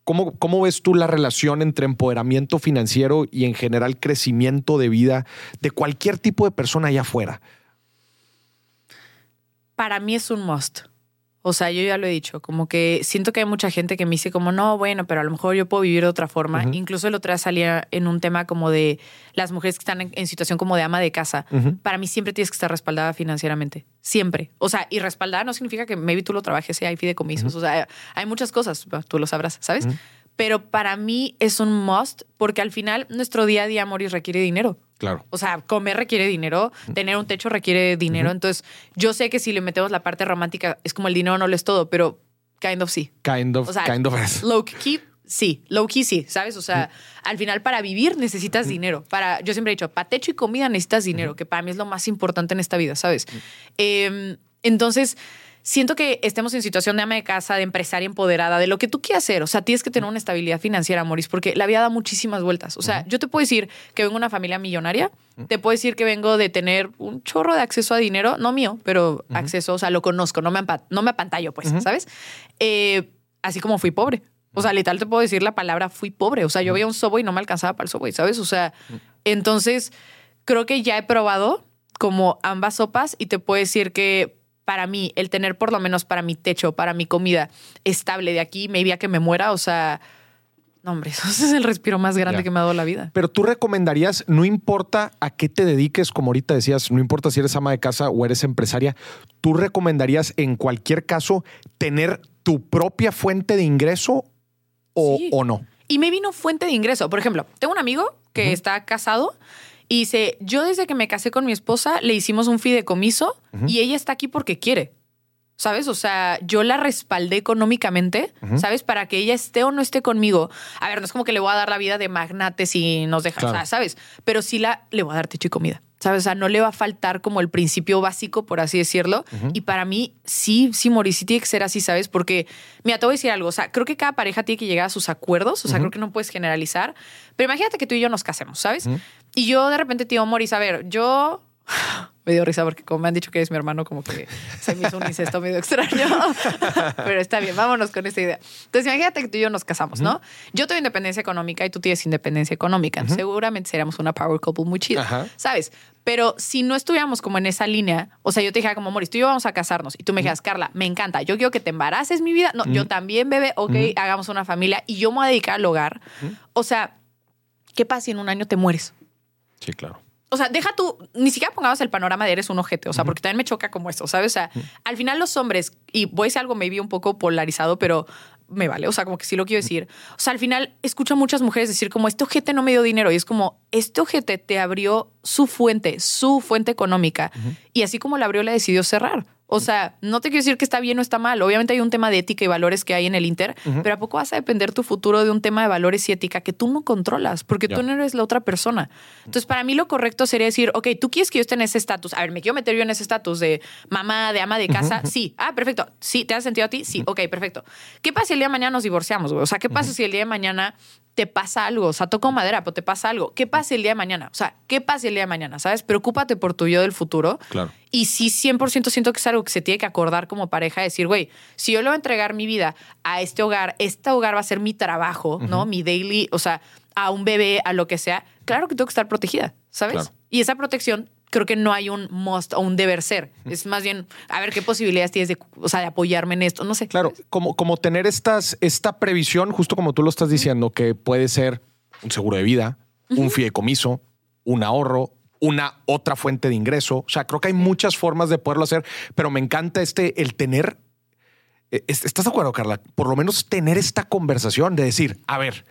Speaker 2: ¿Cómo, ¿Cómo ves tú la relación entre empoderamiento financiero y en general crecimiento de vida de cualquier tipo de persona allá afuera?
Speaker 1: para mí es un must. O sea, yo ya lo he dicho, como que siento que hay mucha gente que me dice como, no, bueno, pero a lo mejor yo puedo vivir de otra forma. Incluso el otro día salía en un tema como de las mujeres que están en, en situación como de ama de casa. Para mí siempre tienes que estar respaldada financieramente. Siempre. O sea, y respaldada no significa que maybe tú lo trabajes y hay fideicomisos. O sea, hay muchas cosas, tú lo sabrás, ¿sabes? Pero para mí es un must porque al final nuestro día a día, Moris, requiere dinero.
Speaker 2: Claro.
Speaker 1: O sea, comer requiere dinero, tener un techo requiere dinero. Entonces, yo sé que si le metemos la parte romántica, es como el dinero no lo es todo, pero kind of sí.
Speaker 2: Kind of,
Speaker 1: O sea,
Speaker 2: kind of es.
Speaker 1: Low key, sí. Low key, sí, ¿sabes? O sea, al final para vivir necesitas dinero. Para, yo siempre he dicho, para techo y comida necesitas dinero, que para mí es lo más importante en esta vida, ¿sabes? Eh, entonces, siento que estemos en situación de ama de casa, de empresaria empoderada, de lo que tú quieras hacer. O sea, tienes que tener una estabilidad financiera, Moris, porque la vida da muchísimas vueltas. O sea, yo te puedo decir que vengo de una familia millonaria, te puedo decir que vengo de tener un chorro de acceso a dinero, no mío, pero acceso, o sea, lo conozco, no me, no me apantallo, pues, ¿sabes? Eh, así como fui pobre. O sea, literal te puedo decir la palabra fui pobre. O sea, yo veía un Subway y no me alcanzaba para el Subway, ¿sabes? O sea, entonces creo que ya he probado como ambas sopas y te puedo decir que para mí, el tener por lo menos para mi techo, para mi comida estable de aquí, maybe a que me muera, o sea, no, hombre, eso es el respiro más grande
Speaker 2: Ya.
Speaker 1: que me ha dado la vida.
Speaker 2: Pero tú recomendarías, no importa a qué te dediques, como ahorita decías, no importa si eres ama de casa o eres empresaria, tú recomendarías en cualquier caso tener tu propia fuente de ingreso o,
Speaker 1: Sí.
Speaker 2: o no.
Speaker 1: Y me vino fuente de ingreso. Por ejemplo, tengo un amigo que está casado y dice, yo desde que me casé con mi esposa le hicimos un fideicomiso y ella está aquí porque quiere. ¿Sabes? O sea, yo la respaldé económicamente, ¿sabes? Para que ella esté o no esté conmigo. A ver, no es como que le voy a dar la vida de magnate si nos deja, o sea, ¿sabes? Pero sí la, le voy a dar techo y comida. ¿Sabes? O sea, no le va a faltar como el principio básico, por así decirlo. Y para mí, sí, sí, Mauricio, sí tiene que ser así, ¿sabes? Porque, mira, te voy a decir algo. O sea, creo que cada pareja tiene que llegar a sus acuerdos. O sea, creo que no puedes generalizar. Pero imagínate que tú y yo nos casemos, ¿sabes? Y yo de repente te digo, Mauricio, a ver, yo me dio risa porque como me han dicho que eres mi hermano, como que se me hizo un incesto medio extraño. Pero está bien, vámonos con esta idea. Entonces, imagínate que tú y yo nos casamos, ¿no? Yo tengo independencia económica y tú tienes independencia económica. Seguramente seríamos una power couple muy chida, ¿sabes? Pero si no estuviéramos como en esa línea, o sea, yo te dijera como, Moris, tú y yo vamos a casarnos. Y tú me dijeras, Carla, me encanta, yo quiero que te embaraces mi vida. No, yo también, bebé, ok, hagamos una familia y yo me voy a dedicar al hogar. O sea, ¿qué pasa si en un año te mueres?
Speaker 2: Sí, claro
Speaker 1: o sea, deja tú, ni siquiera pongamos el panorama de eres un ojete, o sea, porque también me choca como eso, ¿sabes? O sea, al final los hombres, y voy a decir algo maybe un poco polarizado, pero me vale, o sea, como que sí lo quiero decir. O sea, al final escucho a muchas mujeres decir como, este ojete no me dio dinero, y es como, este ojete te abrió su fuente, su fuente económica, y así como la abrió, la decidió cerrar. O sea, no te quiero decir que está bien o está mal. Obviamente hay un tema de ética y valores que hay en el Inter, pero ¿a poco vas a depender tu futuro de un tema de valores y ética que tú no controlas? Porque tú no eres la otra persona. Entonces, para mí lo correcto sería decir, ok, tú quieres que yo esté en ese estatus. A ver, ¿me quiero meter yo en ese estatus de mamá, de ama de casa? Sí. Ah, perfecto. Sí, ¿te has sentido a ti? Sí. Ok, perfecto. ¿Qué pasa si el día de mañana nos divorciamos, güey? O sea, ¿qué pasa si el día de mañana te pasa algo, o sea, toco madera, pero te pasa algo. ¿Qué pasa el día de mañana? O sea, ¿qué pasa el día de mañana? ¿Sabes? Preocúpate por tu yo del futuro.
Speaker 2: Claro.
Speaker 1: Y sí, 100% siento que es algo que se tiene que acordar como pareja, decir, güey, si yo le voy a entregar mi vida a este hogar, este hogar va a ser mi trabajo, ¿no? Mi daily, o sea, a un bebé, a lo que sea, claro que tengo que estar protegida, ¿sabes? Y esa protección creo que no hay un must o un deber ser. Es más bien, a ver qué posibilidades tienes de, o sea, de apoyarme en esto. No sé.
Speaker 2: Claro, como, como tener estas, esta previsión, justo como tú lo estás diciendo, que puede ser un seguro de vida, un fideicomiso, un ahorro, una otra fuente de ingreso. O sea, creo que hay muchas formas de poderlo hacer, pero me encanta este, el tener. Eh, ¿Estás de acuerdo, Carla? Por lo menos tener esta conversación de decir, a ver,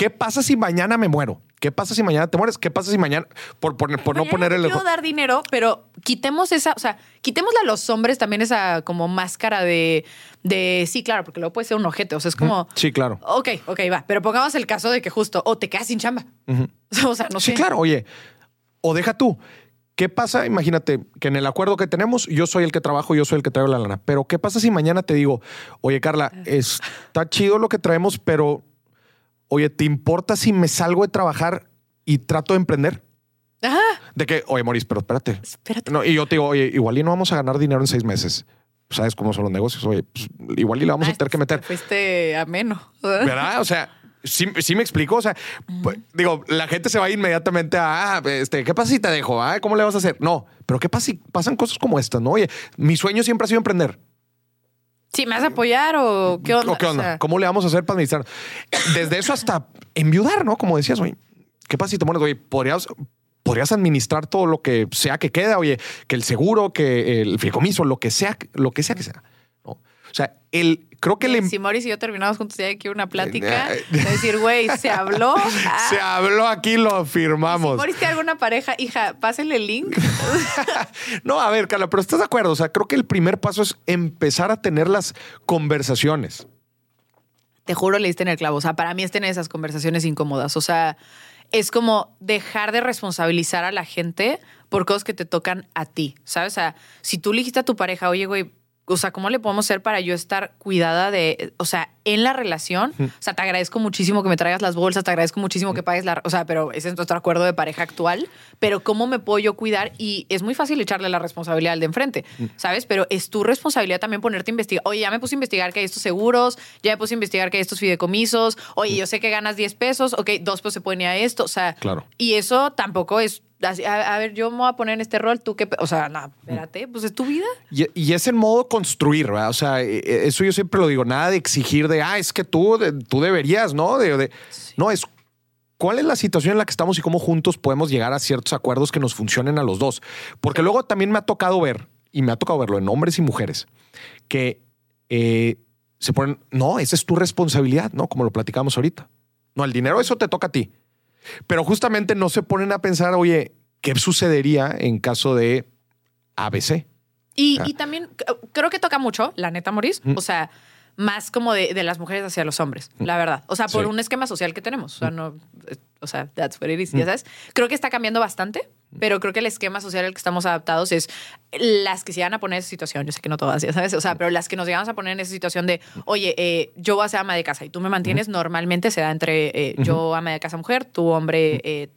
Speaker 2: ¿qué pasa si mañana me muero? ¿Qué pasa si mañana te mueres? ¿Qué pasa si mañana, por, por, no poner el...
Speaker 1: Quiero dar dinero, pero quitemos esa, o sea, quitémosle a los hombres también esa como máscara de, de, sí, claro, porque luego puede ser un ojete, o sea, es como...
Speaker 2: Sí, claro.
Speaker 1: Ok, ok, va, pero pongamos el caso de que justo, o te quedas sin chamba. O sea, no
Speaker 2: sé. Sí, claro, oye, o deja tú. ¿Qué pasa? Imagínate que en el acuerdo que tenemos, yo soy el que trabajo, yo soy el que traigo la lana. Pero ¿qué pasa si mañana te digo, oye, Carla, está chido lo que traemos, pero oye, ¿te importa si me salgo de trabajar y trato de emprender?
Speaker 1: Ajá.
Speaker 2: De que, oye, Maurice, pero espérate.
Speaker 1: Espérate.
Speaker 2: No, y yo te digo, oye, igual y no vamos a ganar dinero en seis meses. ¿Sabes cómo son los negocios? Oye, pues, igual y la vamos a tener que meter.
Speaker 1: Fuiste ameno.
Speaker 2: ¿Verdad? O sea, sí, sí me explico. O sea, pues, digo, la gente se va inmediatamente a, ah, este, ¿qué pasa si te dejo? Ah, ¿Cómo le vas a hacer? No, pero ¿qué pasa si pasan cosas como estas? No, oye, mi sueño siempre ha sido emprender.
Speaker 1: Sí, ¿me vas a apoyar o qué onda?
Speaker 2: qué onda? ¿Cómo le vamos a hacer para administrar? Desde eso hasta enviudar, ¿no? Como decías, oye, ¿qué pasa si te mueres? Oye, podrías, podrías administrar todo lo que sea que queda, oye, que el seguro, que el fideicomiso, lo que sea, lo que sea que sea. O sea, el, creo que
Speaker 1: le... Si Morris y yo terminamos juntos, ya hay aquí una plática. De decir, güey, se habló.
Speaker 2: Se habló aquí, lo firmamos. Si
Speaker 1: Morris tiene alguna pareja, hija, pásenle el link.
Speaker 2: no, a ver, Carla, pero estás de acuerdo. O sea, creo que el primer paso es empezar a tener las conversaciones.
Speaker 1: Te juro, le diste en el clavo. O sea, para mí es tener esas conversaciones incómodas. O sea, es como dejar de responsabilizar a la gente por cosas que te tocan a ti, ¿sabes? O sea, si tú le dijiste a tu pareja, oye, güey, o sea, ¿cómo le podemos hacer para yo estar cuidada de, o sea, en la relación? O sea, te agradezco muchísimo que me traigas las bolsas, te agradezco muchísimo que pagues la, o sea, pero ese es nuestro acuerdo de pareja actual, pero ¿cómo me puedo yo cuidar? Y es muy fácil echarle la responsabilidad al de enfrente, ¿sabes? Pero es tu responsabilidad también ponerte a investigar. Oye, ya me puse a investigar que hay estos seguros, ya me puse a investigar que hay estos fideicomisos, oye, yo sé que ganas 10 pesos, ok, dos pesos se pueden ir a esto, o sea,
Speaker 2: claro.
Speaker 1: y eso tampoco es a, ver, yo me voy a poner en este rol, tú qué, o sea, no, espérate, pues es tu vida.
Speaker 2: Y, es en modo construir, ¿verdad? O sea, e, e, eso yo siempre lo digo, nada de exigir de, ah, es que tú, tú deberías, ¿no? De, No, es cuál es la situación en la que estamos y cómo juntos podemos llegar a ciertos acuerdos que nos funcionen a los dos. Porque luego también me ha tocado ver, y me ha tocado verlo en hombres y mujeres, que eh, se ponen, no, esa es tu responsabilidad, ¿no? Como lo platicamos ahorita. No, el dinero, eso te toca a ti. Pero justamente no se ponen a pensar, oye, ¿qué sucedería en caso de ABC?
Speaker 1: Y,
Speaker 2: Ah.
Speaker 1: y también creo que toca mucho, la neta, Maurice. O sea, más como de, de las mujeres hacia los hombres, la verdad. O sea, por
Speaker 2: Sí.
Speaker 1: un esquema social que tenemos. O sea, no. O sea, that's what it is, ya sabes. Creo que está cambiando bastante, pero creo que el esquema social al que estamos adaptados es las que se van a poner en esa situación. Yo sé que no todas, ya sabes. O sea, pero las que nos llegamos a poner en esa situación de, oye, eh, yo voy a ser ama de casa y tú me mantienes, normalmente se da entre eh, yo ama de casa mujer, tú hombre eh,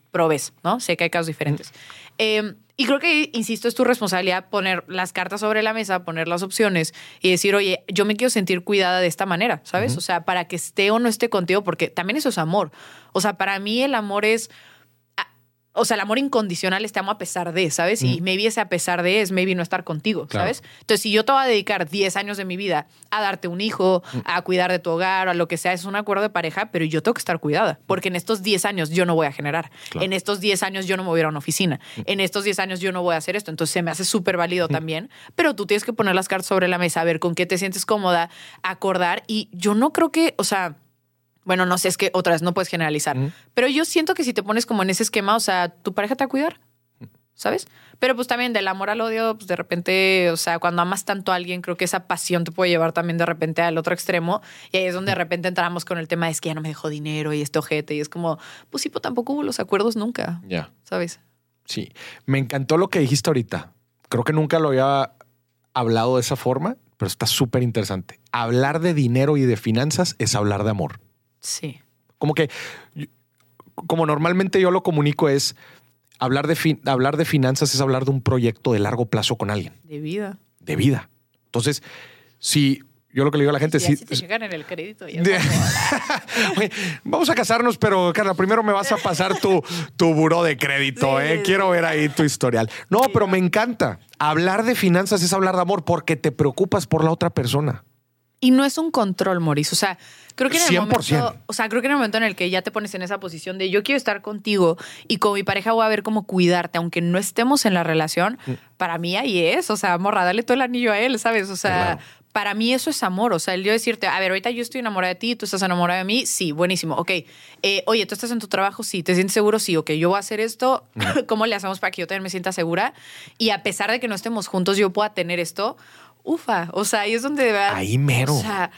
Speaker 1: ¿no? Sé que hay casos diferentes. Eh, y creo que, insisto, es tu responsabilidad poner las cartas sobre la mesa, poner las opciones y decir, oye, yo me quiero sentir cuidada de esta manera, ¿sabes? O sea, para que esté o no esté contigo, porque también eso es amor. O sea, para mí el amor es o sea, el amor incondicional es te amo a pesar de, ¿sabes? Y maybe ese a pesar de es maybe no estar contigo,
Speaker 2: Claro.
Speaker 1: ¿sabes? Entonces, si yo te voy a dedicar 10 años de mi vida a darte un hijo, a cuidar de tu hogar, a lo que sea, es un acuerdo de pareja, pero yo tengo que estar cuidada, porque en estos 10 años yo no voy a generar.
Speaker 2: Claro.
Speaker 1: En estos 10 años yo no me voy a ir a una oficina. En estos 10 años yo no voy a hacer esto. Entonces, se me hace súper válido también, pero tú tienes que poner las cartas sobre la mesa, a ver con qué te sientes cómoda, acordar. Y yo no creo que, o sea, bueno, no sé, es que otra vez no puedes generalizar, pero yo siento que si te pones como en ese esquema, o sea, tu pareja te va a cuidar, ¿sabes? Pero pues también del amor al odio, pues de repente, o sea, cuando amas tanto a alguien, creo que esa pasión te puede llevar también de repente al otro extremo y ahí es donde de repente entramos con el tema de es que ya no me dejó dinero y este ojete y es como, pues sí, pero tampoco hubo los acuerdos nunca,
Speaker 2: Ya.
Speaker 1: ¿sabes?
Speaker 2: Sí. Me encantó lo que dijiste ahorita. Creo que nunca lo había hablado de esa forma, pero está súper interesante. Hablar de dinero y de finanzas es hablar de amor.
Speaker 1: Sí.
Speaker 2: Como que, como normalmente yo lo comunico, es hablar de, fin- hablar de finanzas es hablar de un proyecto de largo plazo con alguien,
Speaker 1: De vida.
Speaker 2: de vida. Entonces, si yo lo que le digo a la gente, si,
Speaker 1: así te llegan en el crédito. y es
Speaker 2: De-
Speaker 1: como,
Speaker 2: Oye, vamos a casarnos, pero Carla, primero me vas a pasar tu, tu buró de crédito,
Speaker 1: Sí,
Speaker 2: ¿eh?
Speaker 1: sí.
Speaker 2: Quiero ver ahí tu historial. No, pero me encanta. Hablar de finanzas es hablar de amor porque te preocupas por la otra persona.
Speaker 1: Y no es un control, Maurice. O sea, creo que en el
Speaker 2: 100%.
Speaker 1: momento, o sea, creo que en el momento en el que ya te pones en esa posición de yo quiero estar contigo y con mi pareja voy a ver cómo cuidarte, aunque no estemos en la relación,
Speaker 2: Mm.
Speaker 1: para mí ahí es. O sea, morra, dale todo el anillo a él, ¿sabes? O sea,
Speaker 2: Claro.
Speaker 1: para mí eso es amor. O sea, el yo decirte, a ver, ahorita yo estoy enamorada de ti, tú estás enamorada de mí, sí, buenísimo. Ok, eh, oye, tú estás en tu trabajo, sí, te sientes seguro, sí, ok, yo voy a hacer esto, ¿cómo le hacemos para que yo también me sienta segura? Y a pesar de que no estemos juntos, yo pueda tener esto, ufa. O sea, ahí es donde de verdad.
Speaker 2: Ahí mero.
Speaker 1: O sea,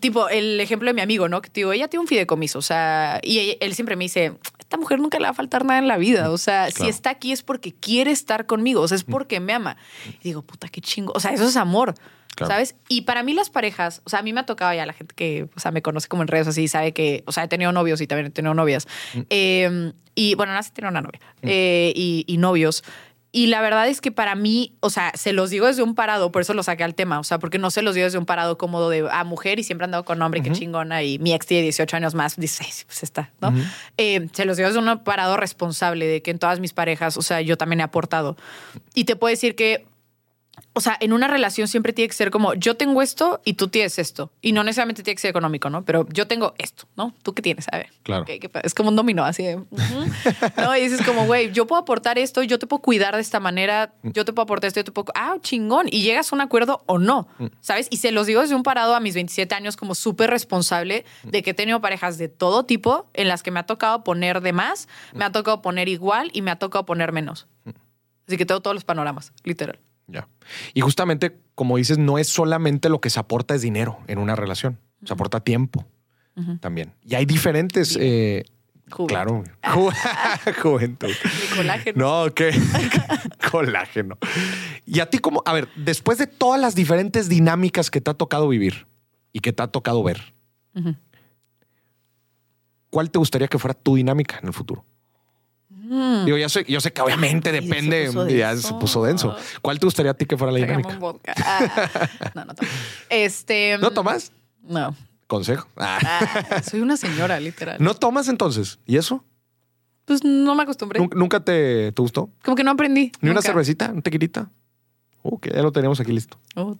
Speaker 1: tipo el ejemplo de mi amigo, ¿no? Que digo, ella tiene un fideicomiso, o sea, y él siempre me dice, esta mujer nunca le va a faltar nada en la vida, o sea, si está aquí es porque quiere estar conmigo, o sea, es porque me ama. Y digo, puta, qué chingo, o sea, eso es amor.
Speaker 2: Claro.
Speaker 1: ¿Sabes? Y para mí las parejas, o sea, a mí me ha tocado ya la gente que, o sea, me conoce como en redes así, sabe que, o sea, he tenido novios y también he tenido novias. Eh, y bueno, no sé, tenía una novia eh, y, y novios. Y la verdad es que para mí, o sea, se los digo desde un parado, por eso lo saqué al tema, o sea, porque no se los digo desde un parado cómodo de a mujer y siempre han con hombre, qué chingona, y mi ex tiene 18 años más, dice, "Ay, pues está, ¿no? Eh, se los digo desde un parado responsable de que en todas mis parejas, o sea, yo también he aportado. Y te puedo decir que o sea, en una relación siempre tiene que ser como yo tengo esto y tú tienes esto. Y no necesariamente tiene que ser económico, ¿no? Pero yo tengo esto, ¿no? ¿Tú qué tienes? A ver.
Speaker 2: Claro.
Speaker 1: ¿Qué- qué pa- es como un dominó, así de. ujú. ¿no? Y dices como, güey, yo puedo aportar esto, yo te puedo cuidar de esta manera, yo te puedo aportar esto, yo te puedo. Ah, chingón. Y llegas a un acuerdo o no, ¿sabes? Y se los digo desde un parado a mis 27 años como súper responsable de que he tenido parejas de todo tipo en las que me ha tocado poner de más, me ha tocado poner igual y me ha tocado poner menos. Así que tengo todos los panoramas, literal.
Speaker 2: Ya. Y justamente, como dices, no es solamente lo que se aporta es dinero en una relación. Se aporta tiempo también. Y hay diferentes. eh,
Speaker 1: Juventud.
Speaker 2: claro. Ju- Juventud.
Speaker 1: Mi colágeno.
Speaker 2: No, que colágeno. Y a ti, como, a ver, después de todas las diferentes dinámicas que te ha tocado vivir y que te ha tocado ver. ¿cuál te gustaría que fuera tu dinámica en el futuro?
Speaker 1: Mm.
Speaker 2: Digo, ya sé, yo sé que obviamente
Speaker 1: se
Speaker 2: depende,
Speaker 1: puso
Speaker 2: ya
Speaker 1: denso.
Speaker 2: se puso denso. ¿Cuál te gustaría a ti que fuera la dinámica?
Speaker 1: un vodka. Ah, no, no tomo. Este.
Speaker 2: ¿No tomas?
Speaker 1: No.
Speaker 2: Consejo. Ah.
Speaker 1: Ah, soy una señora, literal.
Speaker 2: ¿No tomas entonces? ¿Y eso?
Speaker 1: Pues no me acostumbré.
Speaker 2: ¿Nun- ¿Nunca te, te gustó?
Speaker 1: Como que no aprendí.
Speaker 2: ¿Ni una cervecita? ¿Un tequilita? Que ya lo teníamos aquí listo.
Speaker 1: No,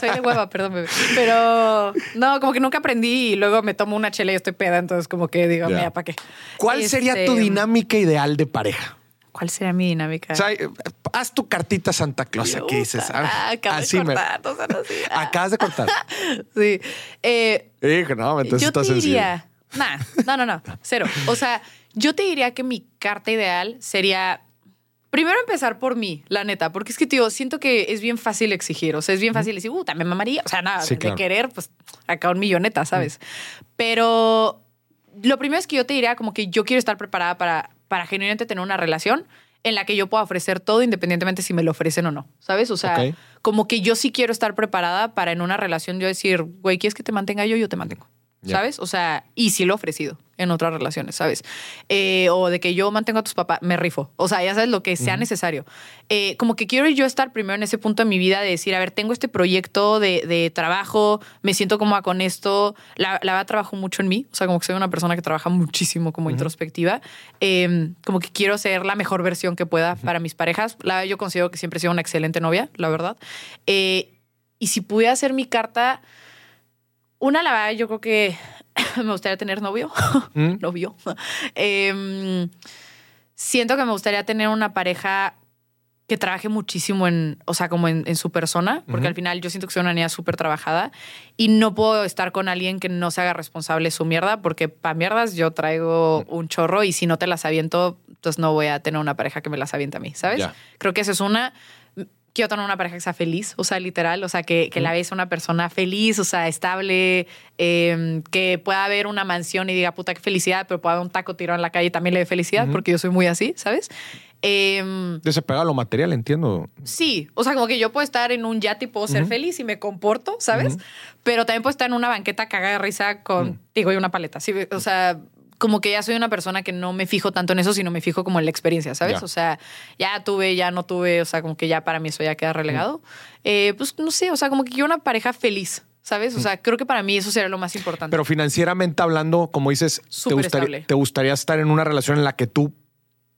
Speaker 1: soy de hueva, perdón, bebé. Pero no, como que nunca aprendí y luego me tomo una chela y estoy peda, entonces como que digo, mira, ¿para qué?
Speaker 2: ¿Cuál sería tu
Speaker 1: Este,
Speaker 2: dinámica ideal de pareja?
Speaker 1: ¿Cuál sería mi dinámica?
Speaker 2: O sea, eh, haz tu cartita Santa Claus aquí dices. Ah,
Speaker 1: acabo
Speaker 2: así
Speaker 1: de
Speaker 2: me.
Speaker 1: cortar, no. Ah,
Speaker 2: Acabas de cortar.
Speaker 1: Sí. Eh,
Speaker 2: Hijo, no, entonces
Speaker 1: yo
Speaker 2: está
Speaker 1: te diría, nah, no, no, no, cero. O sea, yo te diría que mi carta ideal sería Primero empezar por mí, la neta, porque es que, tío, siento que es bien fácil exigir. O sea, es bien fácil decir, uh, también mamaría. O sea, nada,
Speaker 2: Sí,
Speaker 1: de querer, pues acá un milloneta, ¿sabes? Pero lo primero es que yo te diría como que yo quiero estar preparada para, para genuinamente tener una relación en la que yo pueda ofrecer todo independientemente si me lo ofrecen o no, ¿sabes? O sea, como que yo sí quiero estar preparada para en una relación yo decir, güey, ¿quieres que te mantenga yo? Yo te mantengo. ¿Sabes? O sea, y sí lo he ofrecido en otras relaciones, ¿sabes? Eh, o de que yo mantengo a tus papás, me rifo. O sea, ya sabes lo que sea necesario. Eh, como que quiero yo estar primero en ese punto de mi vida de decir, a ver, tengo este proyecto de, de trabajo, me siento cómoda con esto. La, la trabajo mucho en mí. O sea, como que soy una persona que trabaja muchísimo como introspectiva. Eh, como que quiero ser la mejor versión que pueda para mis parejas. La yo considero que siempre he sido una excelente novia, la verdad. Eh, y si pudiera hacer mi carta, una, la verdad, yo creo que me gustaría tener novio.
Speaker 2: ¿Mm?
Speaker 1: novio. Em, siento que me gustaría tener una pareja que trabaje muchísimo en, o sea, como en, en su persona, porque al final yo siento que soy una niña súper trabajada y no puedo estar con alguien que no se haga responsable de su mierda, porque para mierdas yo traigo un chorro y si no te las aviento, entonces no voy a tener una pareja que me las aviente a mí, ¿sabes? Creo que esa es una. Quiero tener una pareja que sea feliz, o sea, literal, o sea, que, que la ves una persona feliz, o sea, estable, eh, que pueda haber una mansión y diga, puta, qué felicidad, pero pueda haber un taco tirado en la calle y también le dé felicidad, porque yo soy muy así, ¿sabes? Em,
Speaker 2: Desapegado a lo material, entiendo.
Speaker 1: Sí, o sea, como que yo puedo estar en un yate y puedo ser feliz y me comporto, ¿sabes? Pero también puedo estar en una banqueta cagada de risa con, digo, y una paleta. Sí, o sea, como que ya soy una persona que no me fijo tanto en eso, sino me fijo como en la experiencia, ¿sabes?
Speaker 2: Ya.
Speaker 1: O sea, ya tuve, ya no tuve, o sea, como que ya para mí eso ya queda relegado. Eh, pues no sé, o sea, como que quiero una pareja feliz, ¿sabes? O sea, creo que para mí eso sería lo más importante.
Speaker 2: Pero financieramente hablando, como dices, te gustaría, te gustaría estar en una relación en la que tú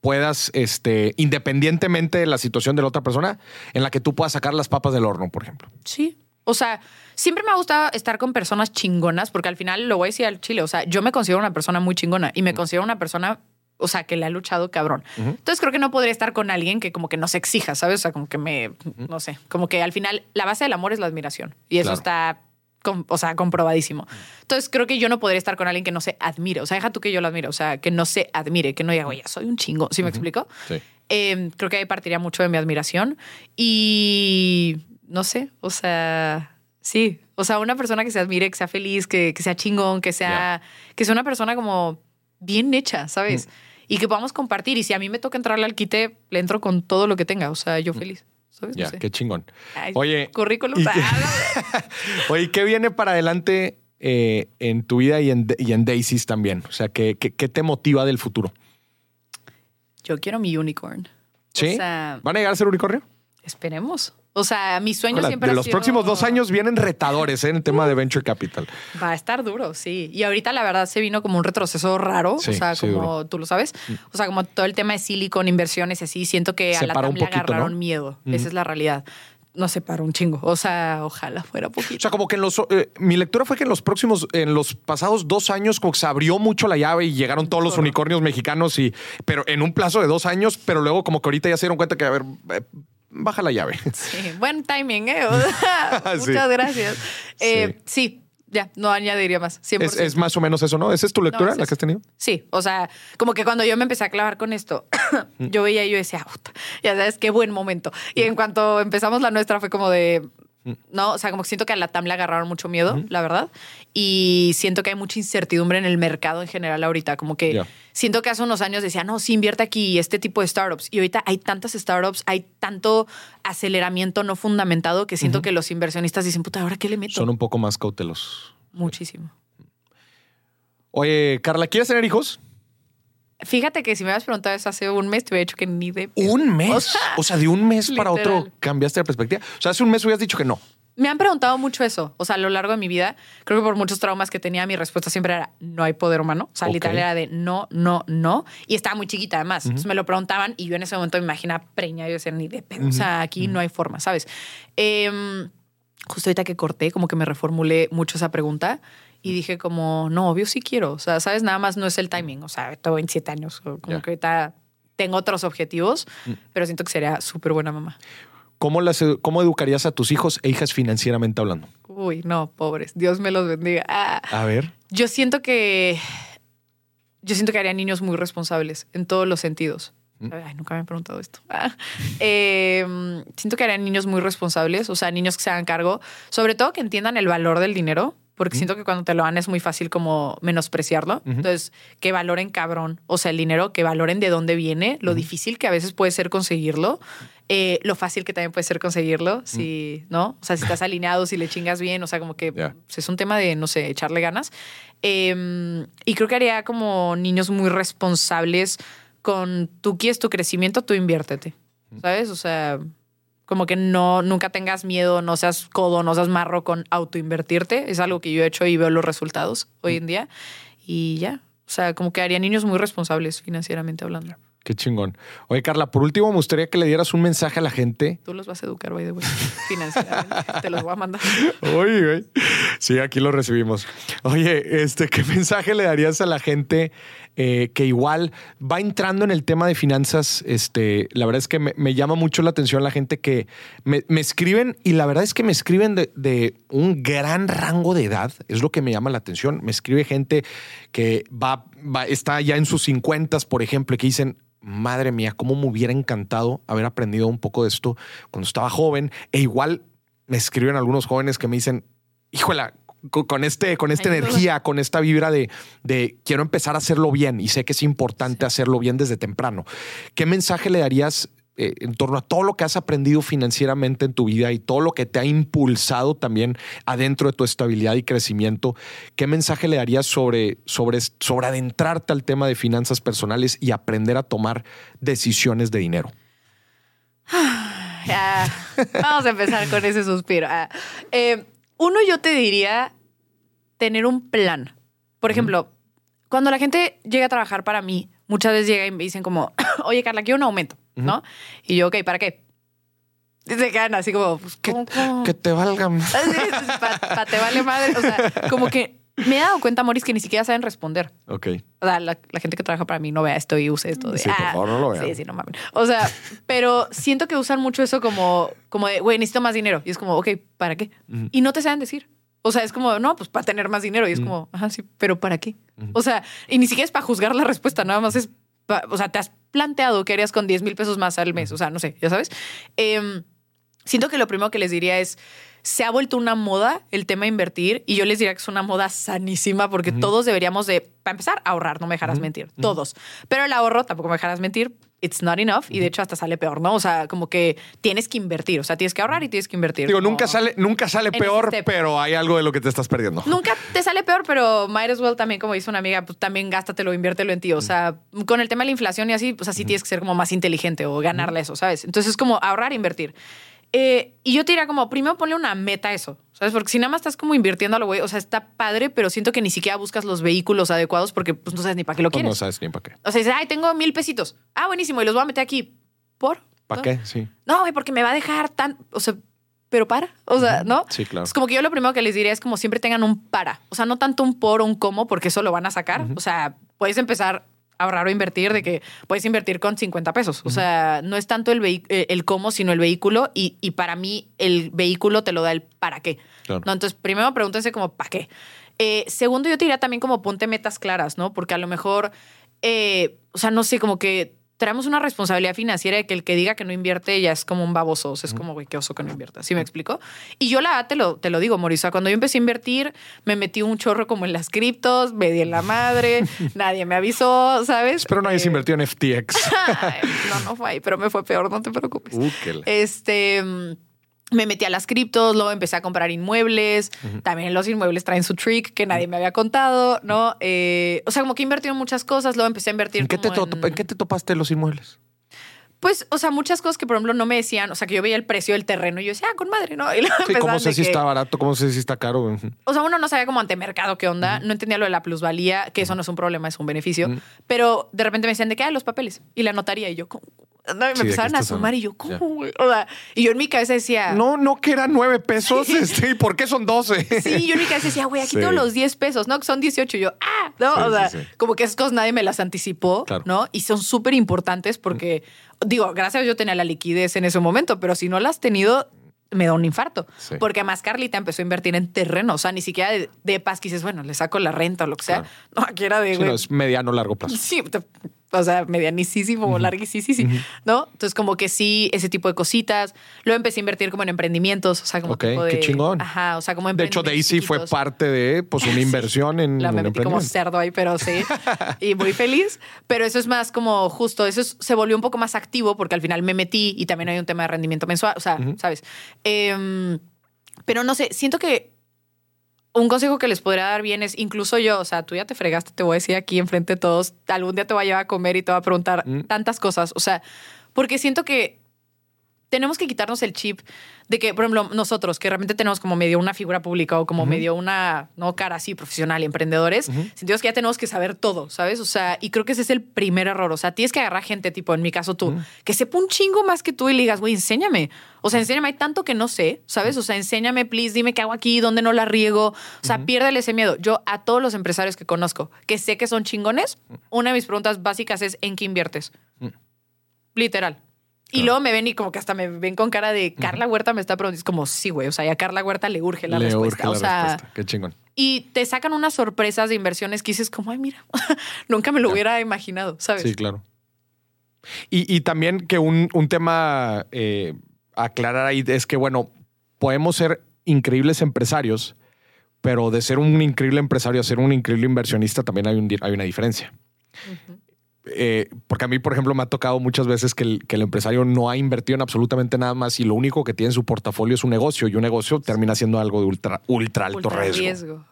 Speaker 2: puedas, este, independientemente de la situación de la otra persona, en la que tú puedas sacar las papas del horno, por ejemplo.
Speaker 1: Sí. O sea, siempre me ha gustado estar con personas chingonas, porque al final lo voy a decir al chile. O sea, yo me considero una persona muy chingona y me considero una persona, o sea, que le ha luchado cabrón. Entonces creo que no podría estar con alguien que como que no se exija, ¿sabes? O sea, como que me, no sé, como que al final la base del amor es la admiración y eso
Speaker 2: Claro.
Speaker 1: está, com- o sea, comprobadísimo. Entonces creo que yo no podría estar con alguien que no se admire. O sea, deja tú que yo lo admire, o sea, que no se admire, que no diga, oye, soy un chingo. ¿Sí me explico?
Speaker 2: Sí.
Speaker 1: Eh, creo que ahí partiría mucho de mi admiración. Y no sé, o sea, sí. O sea, una persona que se admire, que sea feliz, que, que sea chingón, que sea, que sea una persona como bien hecha, ¿sabes? Y que podamos compartir. Y si a mí me toca entrarle al quite, le entro con todo lo que tenga. O sea, yo feliz. ¿Sabes?
Speaker 2: Ya,
Speaker 1: no sé.
Speaker 2: qué chingón.
Speaker 1: Ay,
Speaker 2: Oye,
Speaker 1: currículum.
Speaker 2: ¿y Oye, ¿qué viene para adelante eh, en tu vida y en, y en Daisies también? O sea, ¿qué, qué, qué te motiva del futuro?
Speaker 1: Yo quiero mi unicorn.
Speaker 2: ¿Sí?
Speaker 1: O sea,
Speaker 2: ¿Van a llegar a ser unicornio?
Speaker 1: esperemos. O sea, mi sueño
Speaker 2: Hola,
Speaker 1: siempre
Speaker 2: de
Speaker 1: ha
Speaker 2: los
Speaker 1: sido-
Speaker 2: próximos dos años vienen retadores ¿eh? en el tema de Venture Capital.
Speaker 1: Va a estar duro, sí. Y ahorita la verdad se vino como un retroceso raro,
Speaker 2: Sí,
Speaker 1: o sea,
Speaker 2: sí,
Speaker 1: como
Speaker 2: duro. Mm.
Speaker 1: tú lo sabes, o sea, como todo el tema de Silicon, inversiones, así, siento que
Speaker 2: Se
Speaker 1: a la TAM le agarraron
Speaker 2: ¿no?
Speaker 1: miedo.
Speaker 2: Mm.
Speaker 1: Esa es la realidad. No se paró un chingo. O sea, ojalá fuera
Speaker 2: O
Speaker 1: poquito.
Speaker 2: sea, como que en los. eh, mi lectura fue que en los próximos, en los pasados dos años, como que se abrió mucho la llave y llegaron todos los unicornios mexicanos, y, pero en un plazo de dos años, pero luego como que ahorita ya se dieron cuenta que, a ver, eh, baja la llave.
Speaker 1: Sí, buen timing, ¿eh?
Speaker 2: Sí.
Speaker 1: Muchas gracias. Eh, sí. ya, no añadiría más. 100%.
Speaker 2: Es, es más o menos eso, ¿no? ¿Esa es tu lectura,
Speaker 1: es
Speaker 2: la que has tenido?
Speaker 1: Sí, o sea, como que cuando yo me empecé a clavar con esto, yo veía y yo decía, "Puta, ya sabes, qué buen momento. Y en cuanto empezamos la nuestra fue como de, no, o sea, como que siento que a la TAM le agarraron mucho miedo, la verdad. Y siento que hay mucha incertidumbre en el mercado en general ahorita. Como que siento que hace unos años decía, no, sí invierte aquí este tipo de startups. Y ahorita hay tantas startups, hay tanto aceleramiento no fundamentado que siento que los inversionistas dicen, puta, ¿ahora qué le meto?
Speaker 2: Son un poco más cautelosos.
Speaker 1: Muchísimo.
Speaker 2: Oye, Carla, ¿quieres tener hijos?
Speaker 1: Fíjate que si me hubieras preguntado eso hace un mes, te hubiera dicho que ni de.
Speaker 2: Un mes.
Speaker 1: O
Speaker 2: O
Speaker 1: sea,
Speaker 2: de un mes para otro cambiaste la perspectiva. O sea, hace un mes hubieras dicho que no.
Speaker 1: Me han preguntado mucho eso. O sea, a lo largo de mi vida, creo que por muchos traumas que tenía, mi respuesta siempre era no hay poder humano. O sea, literal era de no, no, no. Y estaba muy chiquita además. Entonces me lo preguntaban y yo en ese momento me imagina preña y yo decía ni de pedo. O sea, aquí no hay forma, ¿sabes? Em, justo ahorita que corté, como que me reformulé mucho esa pregunta y dije como, no, obvio sí quiero. O sea, ¿sabes? Nada más no es el timing. O sea, tengo 27 años. Como que ahorita tengo otros objetivos, pero siento que sería súper buena mamá.
Speaker 2: ¿Cómo, las, ¿Cómo educarías a tus hijos e hijas financieramente hablando?
Speaker 1: Uy, no, pobres. Dios me los bendiga. Ah.
Speaker 2: A ver.
Speaker 1: Yo siento que. Yo siento que haría niños muy responsables en todos los sentidos. Ay, nunca me han preguntado esto. Ah. Eh, siento que harían niños muy responsables, o sea, niños que se hagan cargo, sobre todo que entiendan el valor del dinero, porque siento que cuando te lo dan es muy fácil como menospreciarlo. Entonces, que valoren cabrón, o sea, el dinero, que valoren de dónde viene, lo difícil que a veces puede ser conseguirlo, eh, lo fácil que también puede ser conseguirlo, si, ¿no? O sea, si estás alineado, si le chingas bien, o sea, como que pues, es un tema de, no sé, echarle ganas. Eh, y creo que haría como niños muy responsables con tú quieres tu crecimiento, tú inviértete, ¿sabes? O sea, como que no, nunca tengas miedo, no seas codo, no seas marro con autoinvertirte. Es algo que yo he hecho y veo los resultados hoy en día. Y ya, o sea, como que haría niños muy responsables financieramente hablando.
Speaker 2: Qué chingón. Oye, Carla, por último, me gustaría que le dieras un mensaje a la gente.
Speaker 1: Tú los vas a educar, by the way, financieramente. Te los voy a mandar.
Speaker 2: Oye, güey. Sí, aquí lo recibimos. Oye, este, ¿qué mensaje le darías a la gente eh, que igual va entrando en el tema de finanzas? Este, la verdad es que me, me llama mucho la atención la gente que me, me escriben y la verdad es que me escriben de, de un gran rango de edad. Es lo que me llama la atención. Me escribe gente que va, va está ya en sus 50, por ejemplo, y que dicen, madre mía, cómo me hubiera encantado haber aprendido un poco de esto cuando estaba joven. E igual me escriben algunos jóvenes que me dicen, híjola, co- con, este, con esta energía, con esta vibra de, de quiero empezar a hacerlo bien y sé que es importante hacerlo bien desde temprano. ¿Qué mensaje le darías eh, en torno a todo lo que has aprendido financieramente en tu vida y todo lo que te ha impulsado también adentro de tu estabilidad y crecimiento? ¿Qué mensaje le darías sobre, sobre, sobre adentrarte al tema de finanzas personales y aprender a tomar decisiones de dinero?
Speaker 1: Ya, vamos a empezar con ese suspiro. Ah, eh, uno, yo te diría tener un plan. Por ejemplo, cuando la gente llega a trabajar para mí, muchas veces llegan y me dicen como, oye, Carla, quiero un aumento, ¿no? Y yo, ok, ¿para qué? Y se quedan así como, pues,
Speaker 2: Que, te valgan.
Speaker 1: Para te vale madre. O sea, como que me he dado cuenta, Moris, que ni siquiera saben responder.
Speaker 2: Ok.
Speaker 1: O sea, la, la gente que trabaja para mí no vea esto y use esto de.
Speaker 2: Sí, por
Speaker 1: "Ah,
Speaker 2: favor, no lo vean.
Speaker 1: Sí, sí, no mames. O sea, pero siento que usan mucho eso como, como de, güey, necesito más dinero. Y es como, ok, ¿para qué? Y no te saben decir. O sea, es como, no, pues para tener más dinero. Y es como, ajá, sí, pero ¿para qué? O sea, y ni siquiera es para juzgar la respuesta, nada más es, o sea, te has planteado qué harías con 10 mil pesos más al mes. O sea, no sé, ya sabes. Em, siento que lo primero que les diría es, se ha vuelto una moda el tema de invertir y yo les diría que es una moda sanísima porque todos deberíamos de, para empezar, ahorrar, no me dejarás mentir, todos. Pero el ahorro, tampoco me dejarás mentir, it's not enough y de hecho hasta sale peor, ¿no? O sea, como que tienes que invertir, o sea, tienes que ahorrar y tienes que invertir.
Speaker 2: Digo,
Speaker 1: Como-
Speaker 2: nunca sale, nunca sale peor, pero hay algo de lo que te estás perdiendo.
Speaker 1: Nunca te sale peor, pero might as well también, como dice una amiga, pues también gástatelo, inviértelo en ti. O sea, con el tema de la inflación y así, pues así tienes que ser como más inteligente o ganarle eso, ¿sabes? Entonces es como ahorrar, invertir. Eh, y yo te diría como, primero ponle una meta a eso, ¿sabes? Porque si nada más estás como invirtiendo a lo güey, o sea, está padre, pero siento que ni siquiera buscas los vehículos adecuados porque pues no sabes ni para qué lo quieres.
Speaker 2: no sabes ni para qué.
Speaker 1: O sea, dices, ay, tengo mil pesitos. Ah, buenísimo, y los voy a meter aquí. ¿Por?
Speaker 2: ¿Para
Speaker 1: ¿No?
Speaker 2: qué? Sí.
Speaker 1: No, güey, porque me va a dejar tan, o sea, pero para, o sea, ¿no?
Speaker 2: Sí, claro.
Speaker 1: Es como que yo lo primero que les diría es como siempre tengan un para, o sea, no tanto un por o un cómo, porque eso lo van a sacar. O sea, puedes empezar ahorrar o invertir de que puedes invertir con 50 pesos. O sea, no es tanto el, eh, el cómo, sino el vehículo. Y, y para mí, el vehículo te lo da el para qué.
Speaker 2: Claro.
Speaker 1: ¿no? Entonces, primero pregúntense como para qué. Eh, segundo, yo te diría también como ponte metas claras, ¿no? Porque a lo mejor, eh, o sea, no sé, como que traemos una responsabilidad financiera de que el que diga que no invierte ya es como un baboso. O sea, es como, güey, qué oso que no invierta. ¿Sí me explico? Y yo la verdad te lo, te lo digo, Morisa. Cuando yo empecé a invertir, me metí un chorro como en las criptos, me di en la madre, nadie me avisó, ¿sabes?
Speaker 2: Espero no hayas
Speaker 1: Eh,
Speaker 2: invertido en FTX.
Speaker 1: no, no fue ahí, pero me fue peor, no te preocupes.
Speaker 2: Uh,
Speaker 1: Este. Me metí a las criptos, luego empecé a comprar inmuebles. También los inmuebles traen su trick que nadie me había contado, ¿no? Eh, o sea, como que he invertido en muchas cosas, luego empecé a invertir.
Speaker 2: ¿En qué, te
Speaker 1: en-
Speaker 2: en qué te topaste los inmuebles?
Speaker 1: Pues, o sea, muchas cosas que, por ejemplo, no me decían, o sea, que yo veía el precio del terreno y yo decía, ah, con madre, ¿no? Y luego
Speaker 2: Sí, ¿cómo sé si
Speaker 1: que-
Speaker 2: está barato? ¿Cómo sé si está caro?
Speaker 1: O sea, uno no sabía como ante mercado qué onda, no entendía lo de la plusvalía, que eso no es un problema, es un beneficio, pero de repente me decían de que, ah, los papeles y la notaría y yo, ¿cómo? Me
Speaker 2: Sí, ¿de qué
Speaker 1: empezaron a sumar y yo? ¿cómo? güey? O sea, y yo en mi cabeza decía,
Speaker 2: No, no que eran nueve pesos. Este, ¿Y por qué son doce?
Speaker 1: Sí, yo en mi cabeza decía, güey, aquí
Speaker 2: Sí.
Speaker 1: tengo los 10 pesos, ¿no? Que son 18. Y yo, ah, ¿no?
Speaker 2: Sí,
Speaker 1: o sea, como que esas cosas nadie me las anticipó,
Speaker 2: Claro.
Speaker 1: ¿no? Y son súper importantes porque, digo, gracias yo tenía la liquidez en ese momento, pero si no la has tenido, me da un infarto.
Speaker 2: Sí.
Speaker 1: Porque además Carlita empezó a invertir en terreno, o sea, ni siquiera de, de paz que dices, bueno, le saco la renta o lo que sea.
Speaker 2: Claro.
Speaker 1: No, aquí era de,
Speaker 2: Sí, no, es mediano largo plazo.
Speaker 1: Sí, te- o sea, medianísimo o larguísimo, ¿no? Entonces, como que sí, ese tipo de cositas. Luego empecé a invertir como en emprendimientos, o sea, como
Speaker 2: Ok,
Speaker 1: tipo de...
Speaker 2: qué chingón.
Speaker 1: Ajá, o sea, como
Speaker 2: De hecho, Daisy fue parte de pues, una inversión en
Speaker 1: La me metí como cerdo ahí, pero sí. y muy feliz. Pero eso es más como justo, eso es- se volvió un poco más activo porque al final me metí y también hay un tema de rendimiento mensual, o sea, ¿sabes? Em, pero no sé, siento que un consejo que les podría dar bien es incluso yo, o sea, tú ya te fregaste, te voy a decir aquí enfrente de todos, algún día te voy a llevar a comer y te voy a preguntar
Speaker 2: Mm.
Speaker 1: tantas cosas, o sea, porque siento que tenemos que quitarnos el chip de que, por ejemplo, nosotros que realmente tenemos como medio una figura pública o como medio una no cara así profesional y emprendedores, sentimos que ya tenemos que saber todo, ¿sabes? O sea, y creo que ese es el primer error. O sea, tienes que agarrar gente, tipo en mi caso tú, que sepa un chingo más que tú y le digas, güey, enséñame. O sea, enséñame, hay tanto que no sé, ¿sabes? O sea, enséñame, please, dime qué hago aquí, dónde no la riego. O sea, piérdele ese miedo. Yo a todos los empresarios que conozco, que sé que son chingones, una de mis preguntas básicas es, ¿en qué inviertes? Literal. Y luego me ven y como que hasta me ven con cara de Carla Huerta me está preguntando. Es como, sí, güey. O sea, y a Carla Huerta le urge la
Speaker 2: Le
Speaker 1: respuesta.
Speaker 2: urge
Speaker 1: o
Speaker 2: la
Speaker 1: sea,
Speaker 2: respuesta. Qué chingón.
Speaker 1: y te sacan unas sorpresas de inversiones que dices, como, ay, mira, nunca me lo hubiera imaginado, ¿sabes?
Speaker 2: Sí, claro. Y, y también que un, un tema eh, aclarar ahí es que, bueno, podemos ser increíbles empresarios, pero de ser un increíble empresario a ser un increíble inversionista también hay, un hay una diferencia. Eh, porque a mí, por ejemplo, me ha tocado muchas veces que el, que el empresario no ha invertido en absolutamente nada más y lo único que tiene en su portafolio es un negocio y un negocio termina siendo algo de ultra, ultra alto
Speaker 1: Ultra
Speaker 2: riesgo.
Speaker 1: riesgo.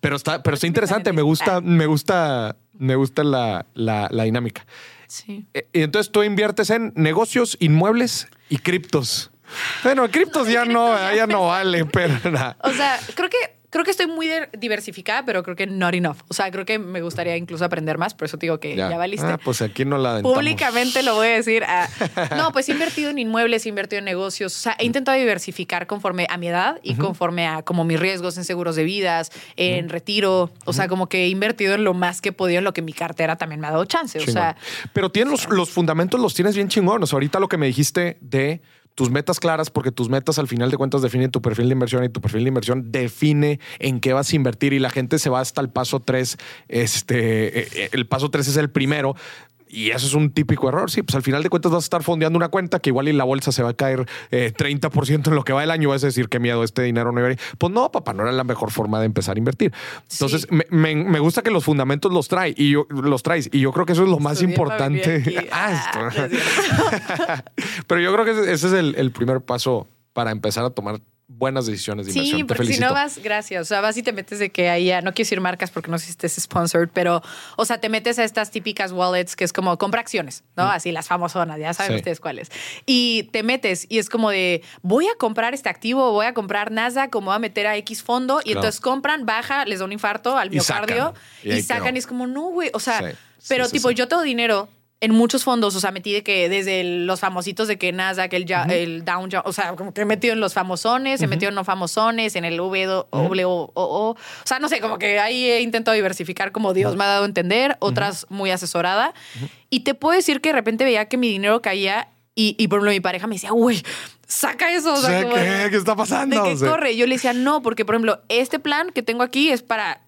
Speaker 2: Pero está, pero está interesante. Me
Speaker 1: gusta.
Speaker 2: me gusta, me gusta la, la, la dinámica.
Speaker 1: Sí.
Speaker 2: Eh, Y entonces tú inviertes en negocios, inmuebles y criptos. Bueno, criptos ya no, ya no vale, pero.
Speaker 1: O sea, creo que creo que estoy muy diversificada, pero creo que not enough. O sea, creo que me gustaría incluso aprender más, por eso te digo que ya, valiste.
Speaker 2: Ah, pues aquí no la aventamos.
Speaker 1: Públicamente lo voy a decir. ah, no, pues he invertido en inmuebles, he invertido en negocios. O sea, he intentado diversificar conforme a mi edad y conforme a como mis riesgos en seguros de vidas, en retiro. O sea, como que he invertido en lo más que he podido, en lo que mi cartera también me ha dado chance. O sea,
Speaker 2: pero tienes los, los fundamentos, los tienes bien chingones. Ahorita lo que me dijiste de tus metas claras, porque tus metas al final de cuentas definen tu perfil de inversión y tu perfil de inversión define en qué vas a invertir y la gente se va hasta el paso 3. Este, eh, eh, el paso 3 es el primero. Y eso es un típico error. Sí, pues al final de cuentas vas a estar fondeando una cuenta que igual y la bolsa se va a caer eh, 30% en lo que va el año. Vas a decir qué miedo, este dinero no iba a ir. Pues no, papá, no era la mejor forma de empezar a invertir. Entonces,
Speaker 1: Sí.
Speaker 2: me, me- me gusta que los fundamentos los trae y yo los traes. Y yo creo que eso es lo más
Speaker 1: Estudié
Speaker 2: importante. Ah. Pero yo creo que ese ese es el, el primer paso para empezar a tomar buenas decisiones de inversión.
Speaker 1: Sí,
Speaker 2: Te
Speaker 1: porque si no vas, gracias. O sea, vas y te metes de que ahí, ya- no quiero decir marcas porque no sé si estés sponsored, pero, o sea, te metes a estas típicas wallets que es como compra acciones, ¿no? Así las famosonas, ya saben
Speaker 2: Sí.
Speaker 1: ustedes cuáles. Y te metes y es como de, voy a comprar este activo, voy a comprar Nasdaq, como voy a meter a X fondo, y
Speaker 2: Claro.
Speaker 1: entonces compran, baja, les da un infarto al
Speaker 2: Y sacan.
Speaker 1: miocardio
Speaker 2: Y
Speaker 1: sacan y es como, no, güey. O sea,
Speaker 2: Sí,
Speaker 1: pero
Speaker 2: sí,
Speaker 1: tipo, yo tengo dinero en muchos fondos, o sea, metí de que desde el- los famositos de que Nasdaq, el, ja- el Down, Jones, o sea, como que he metido en los famosones, he metido en no famosones, en el W, O, o sea, no sé, como que ahí he intentado diversificar como Dios me ha dado a entender, otras muy asesorada. Y te puedo decir que de repente veía que mi dinero caía y, y por ejemplo, mi pareja me decía, güey, saca eso. O
Speaker 2: O
Speaker 1: sea, como
Speaker 2: ¿qué,
Speaker 1: de-
Speaker 2: ¿qué está
Speaker 1: de
Speaker 2: pasando? O sea,
Speaker 1: corre. Yo le decía, no, porque por ejemplo, este plan que tengo aquí es para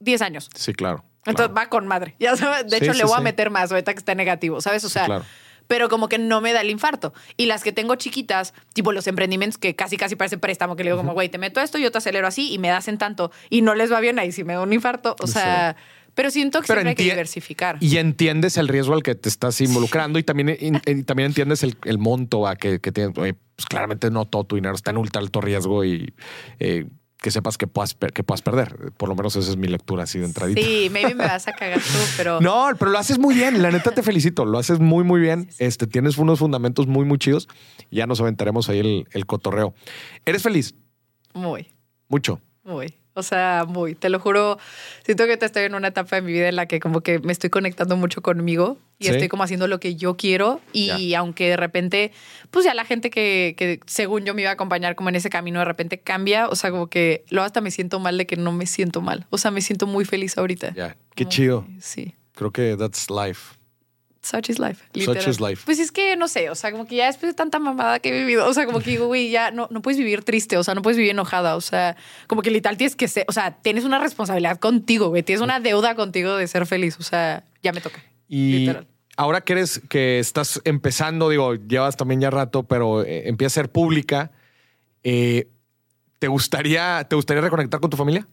Speaker 1: 10 años.
Speaker 2: Sí, claro.
Speaker 1: Entonces
Speaker 2: claro.
Speaker 1: va con madre. Ya sabes, de
Speaker 2: Sí,
Speaker 1: hecho,
Speaker 2: sí,
Speaker 1: le voy a meter más ahorita que está negativo, ¿sabes? O sea,
Speaker 2: claro.
Speaker 1: pero como que no me da el infarto. Y las que tengo chiquitas, tipo los emprendimientos que casi, casi parece préstamo, que le digo como, güey, te meto esto, yo te acelero así y me das en tanto y no les va bien ahí si me da un infarto. O sea, pero siento que
Speaker 2: Pero
Speaker 1: siempre hay que diversificar.
Speaker 2: Y entiendes el riesgo al que te estás involucrando y también, y- también entiendes el, el monto a que, que tienes. Pues claramente no todo tu dinero está en ultra alto riesgo y eh, que sepas que puedas, que puedas perder. Por lo menos esa es mi lectura así de entradita.
Speaker 1: Sí, maybe me vas a cagar tú, pero
Speaker 2: No, pero lo haces muy bien. La neta te felicito. Lo haces muy, muy bien. Este, tienes unos fundamentos muy, muy chidos. Ya nos aventaremos ahí el, el cotorreo. ¿Eres feliz?
Speaker 1: muy,
Speaker 2: Mucho.
Speaker 1: muy. O sea, muy, te lo juro, siento que te estoy en una etapa de mi vida en la que como que me estoy conectando mucho conmigo y
Speaker 2: Sí.
Speaker 1: estoy como haciendo lo que yo quiero y
Speaker 2: Ya.
Speaker 1: aunque de repente, pues ya la gente que, que según yo me iba a acompañar como en ese camino de repente cambia, o sea, como que luego hasta me siento mal de que no me siento mal, o sea, me siento muy feliz ahorita.
Speaker 2: Ya. Qué chido.
Speaker 1: Sí.
Speaker 2: Creo que that's life.
Speaker 1: Such is life.
Speaker 2: Such
Speaker 1: literal.
Speaker 2: is life.
Speaker 1: Pues es que no sé, o sea, como que ya después de tanta mamada que he vivido, o sea, como que digo, güey, ya no, no puedes vivir triste, o sea, no puedes vivir enojada, o sea, como que literal tienes que ser, o sea, tienes una responsabilidad contigo, güey, tienes una deuda contigo de ser feliz, o sea, ya me toca.
Speaker 2: Y
Speaker 1: Literal.
Speaker 2: ahora que eres, que estás empezando, digo, llevas también ya rato, pero eh, empieza a ser pública, eh, ¿te gustaría, ¿te gustaría reconectar con tu familia?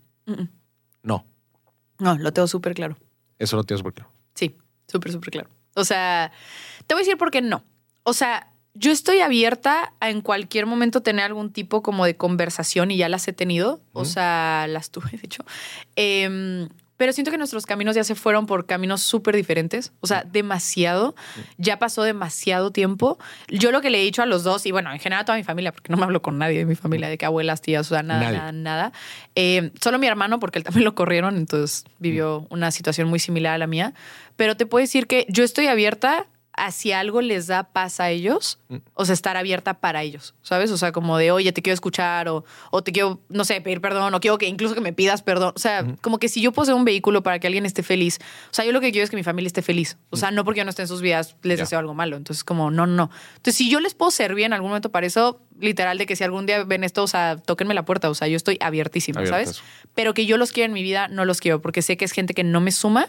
Speaker 2: No,
Speaker 1: No, lo tengo súper claro.
Speaker 2: eso lo tienes muy claro.
Speaker 1: Sí, súper, súper claro. O sea, te voy a decir por qué no. O sea, yo estoy abierta a en cualquier momento tener algún tipo como de conversación y ya las he tenido. O sea, las tuve, de hecho. Em, pero siento que nuestros caminos ya se fueron por caminos súper diferentes. O sea, demasiado. Ya pasó demasiado tiempo. Yo lo que le he dicho a los dos, y bueno, en general a toda mi familia, porque no me hablo con nadie de mi familia, de que abuelas, tías, o sea, nada,
Speaker 2: Nadie.
Speaker 1: nada, nada. Eh, solo mi hermano, porque él también lo corrieron, entonces vivió una situación muy similar a la mía. Pero te puedo decir que yo estoy abierta a si algo les da paz a ellos, o sea, estar abierta para ellos, ¿sabes? O sea, como de, oye, te quiero escuchar, o, o te quiero, no sé, pedir perdón, o quiero que incluso que me pidas perdón. O sea, como que si yo poseo un vehículo para que alguien esté feliz, o sea, yo lo que quiero es que mi familia esté feliz. O sea, no porque yo no esté en sus vidas les
Speaker 2: Ya.
Speaker 1: deseo algo malo. Entonces, como, no, no. Entonces, si yo les puedo servir en algún momento para eso, literal, de que si algún día ven esto, o sea, tóquenme la puerta. O sea, yo estoy abiertísima, ¿sabes? Pero que yo los quiero en mi vida, no los quiero, porque sé que es gente que no me suma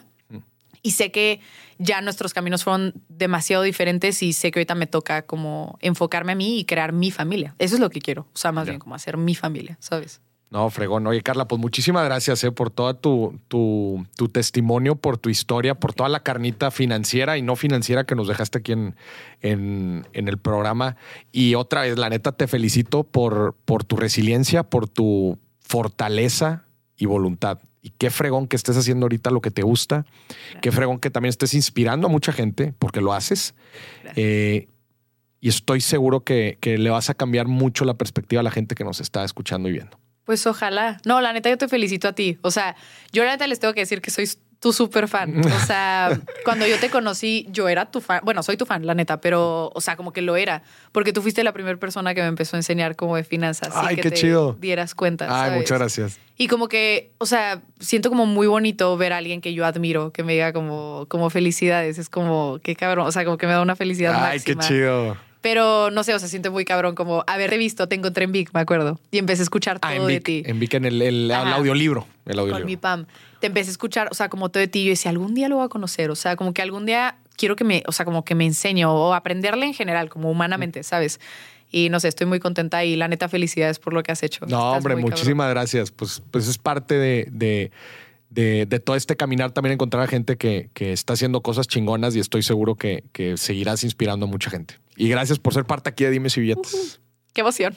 Speaker 1: y sé que ya nuestros caminos fueron demasiado diferentes y sé que ahorita me toca como enfocarme a mí y crear mi familia. Eso es lo que quiero. O sea, más bien como hacer mi familia, ¿sabes?
Speaker 2: No, fregón. Oye, Carla, pues muchísimas gracias eh, por toda tu, tu, tu testimonio, por tu historia, por toda la carnita financiera y no financiera que nos dejaste aquí en, en, en el programa. Y otra vez, la neta, te felicito por, por tu resiliencia, por tu fortaleza y voluntad. Y qué fregón que estés haciendo ahorita lo que te gusta. Qué fregón que también estés inspirando a mucha gente, porque lo haces. Eh, y estoy seguro que, que le vas a cambiar mucho la perspectiva a la gente que nos está escuchando y viendo.
Speaker 1: Pues ojalá. No, la neta, yo te felicito a ti. O sea, yo la neta les tengo que decir que soy tu súper fan. O sea, cuando yo te conocí, yo era tu fan. Bueno, soy tu fan, la neta, pero, o sea, como que lo era. Porque tú fuiste la primera persona que me empezó a enseñar como de finanzas.
Speaker 2: Ay,
Speaker 1: que
Speaker 2: qué
Speaker 1: te
Speaker 2: chido.
Speaker 1: dieras cuenta.
Speaker 2: Ay,
Speaker 1: ¿sabes?
Speaker 2: muchas gracias.
Speaker 1: Y como que, o sea, siento como muy bonito ver a alguien que yo admiro, que me diga como, como felicidades. Es como, qué cabrón. O sea, como que me da una felicidad
Speaker 2: Ay,
Speaker 1: máxima.
Speaker 2: qué chido.
Speaker 1: Pero no sé, o sea, siento muy cabrón como haberte visto, te encontré en Vic, me acuerdo. Y empecé a escuchar todo
Speaker 2: Ah, en
Speaker 1: de ti.
Speaker 2: en Vic, en el, el- el audiolibro. El
Speaker 1: con mi
Speaker 2: audiolibro.
Speaker 1: Pam. Te empecé a escuchar, o sea, como todo de ti. Yo decía, algún día lo voy a conocer. O sea, como que algún día quiero que me, o sea, como que me enseñe o aprenderle en general, como humanamente, ¿sabes? Y no sé, estoy muy contenta y la neta, felicidades por lo que has hecho.
Speaker 2: No,
Speaker 1: Estás
Speaker 2: hombre,
Speaker 1: cabrón.
Speaker 2: muchísimas gracias. Pues, pues es parte de, de, de- de todo este caminar también encontrar a gente que, que está haciendo cosas chingonas y estoy seguro que, que seguirás inspirando a mucha gente. Y gracias por ser parte aquí de Dime si Billetes.
Speaker 1: Qué emoción.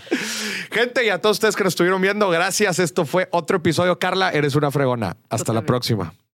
Speaker 2: Gente, y a todos ustedes que nos estuvieron viendo, gracias. Esto fue otro episodio. Carla, eres una fregona. Hasta la próxima.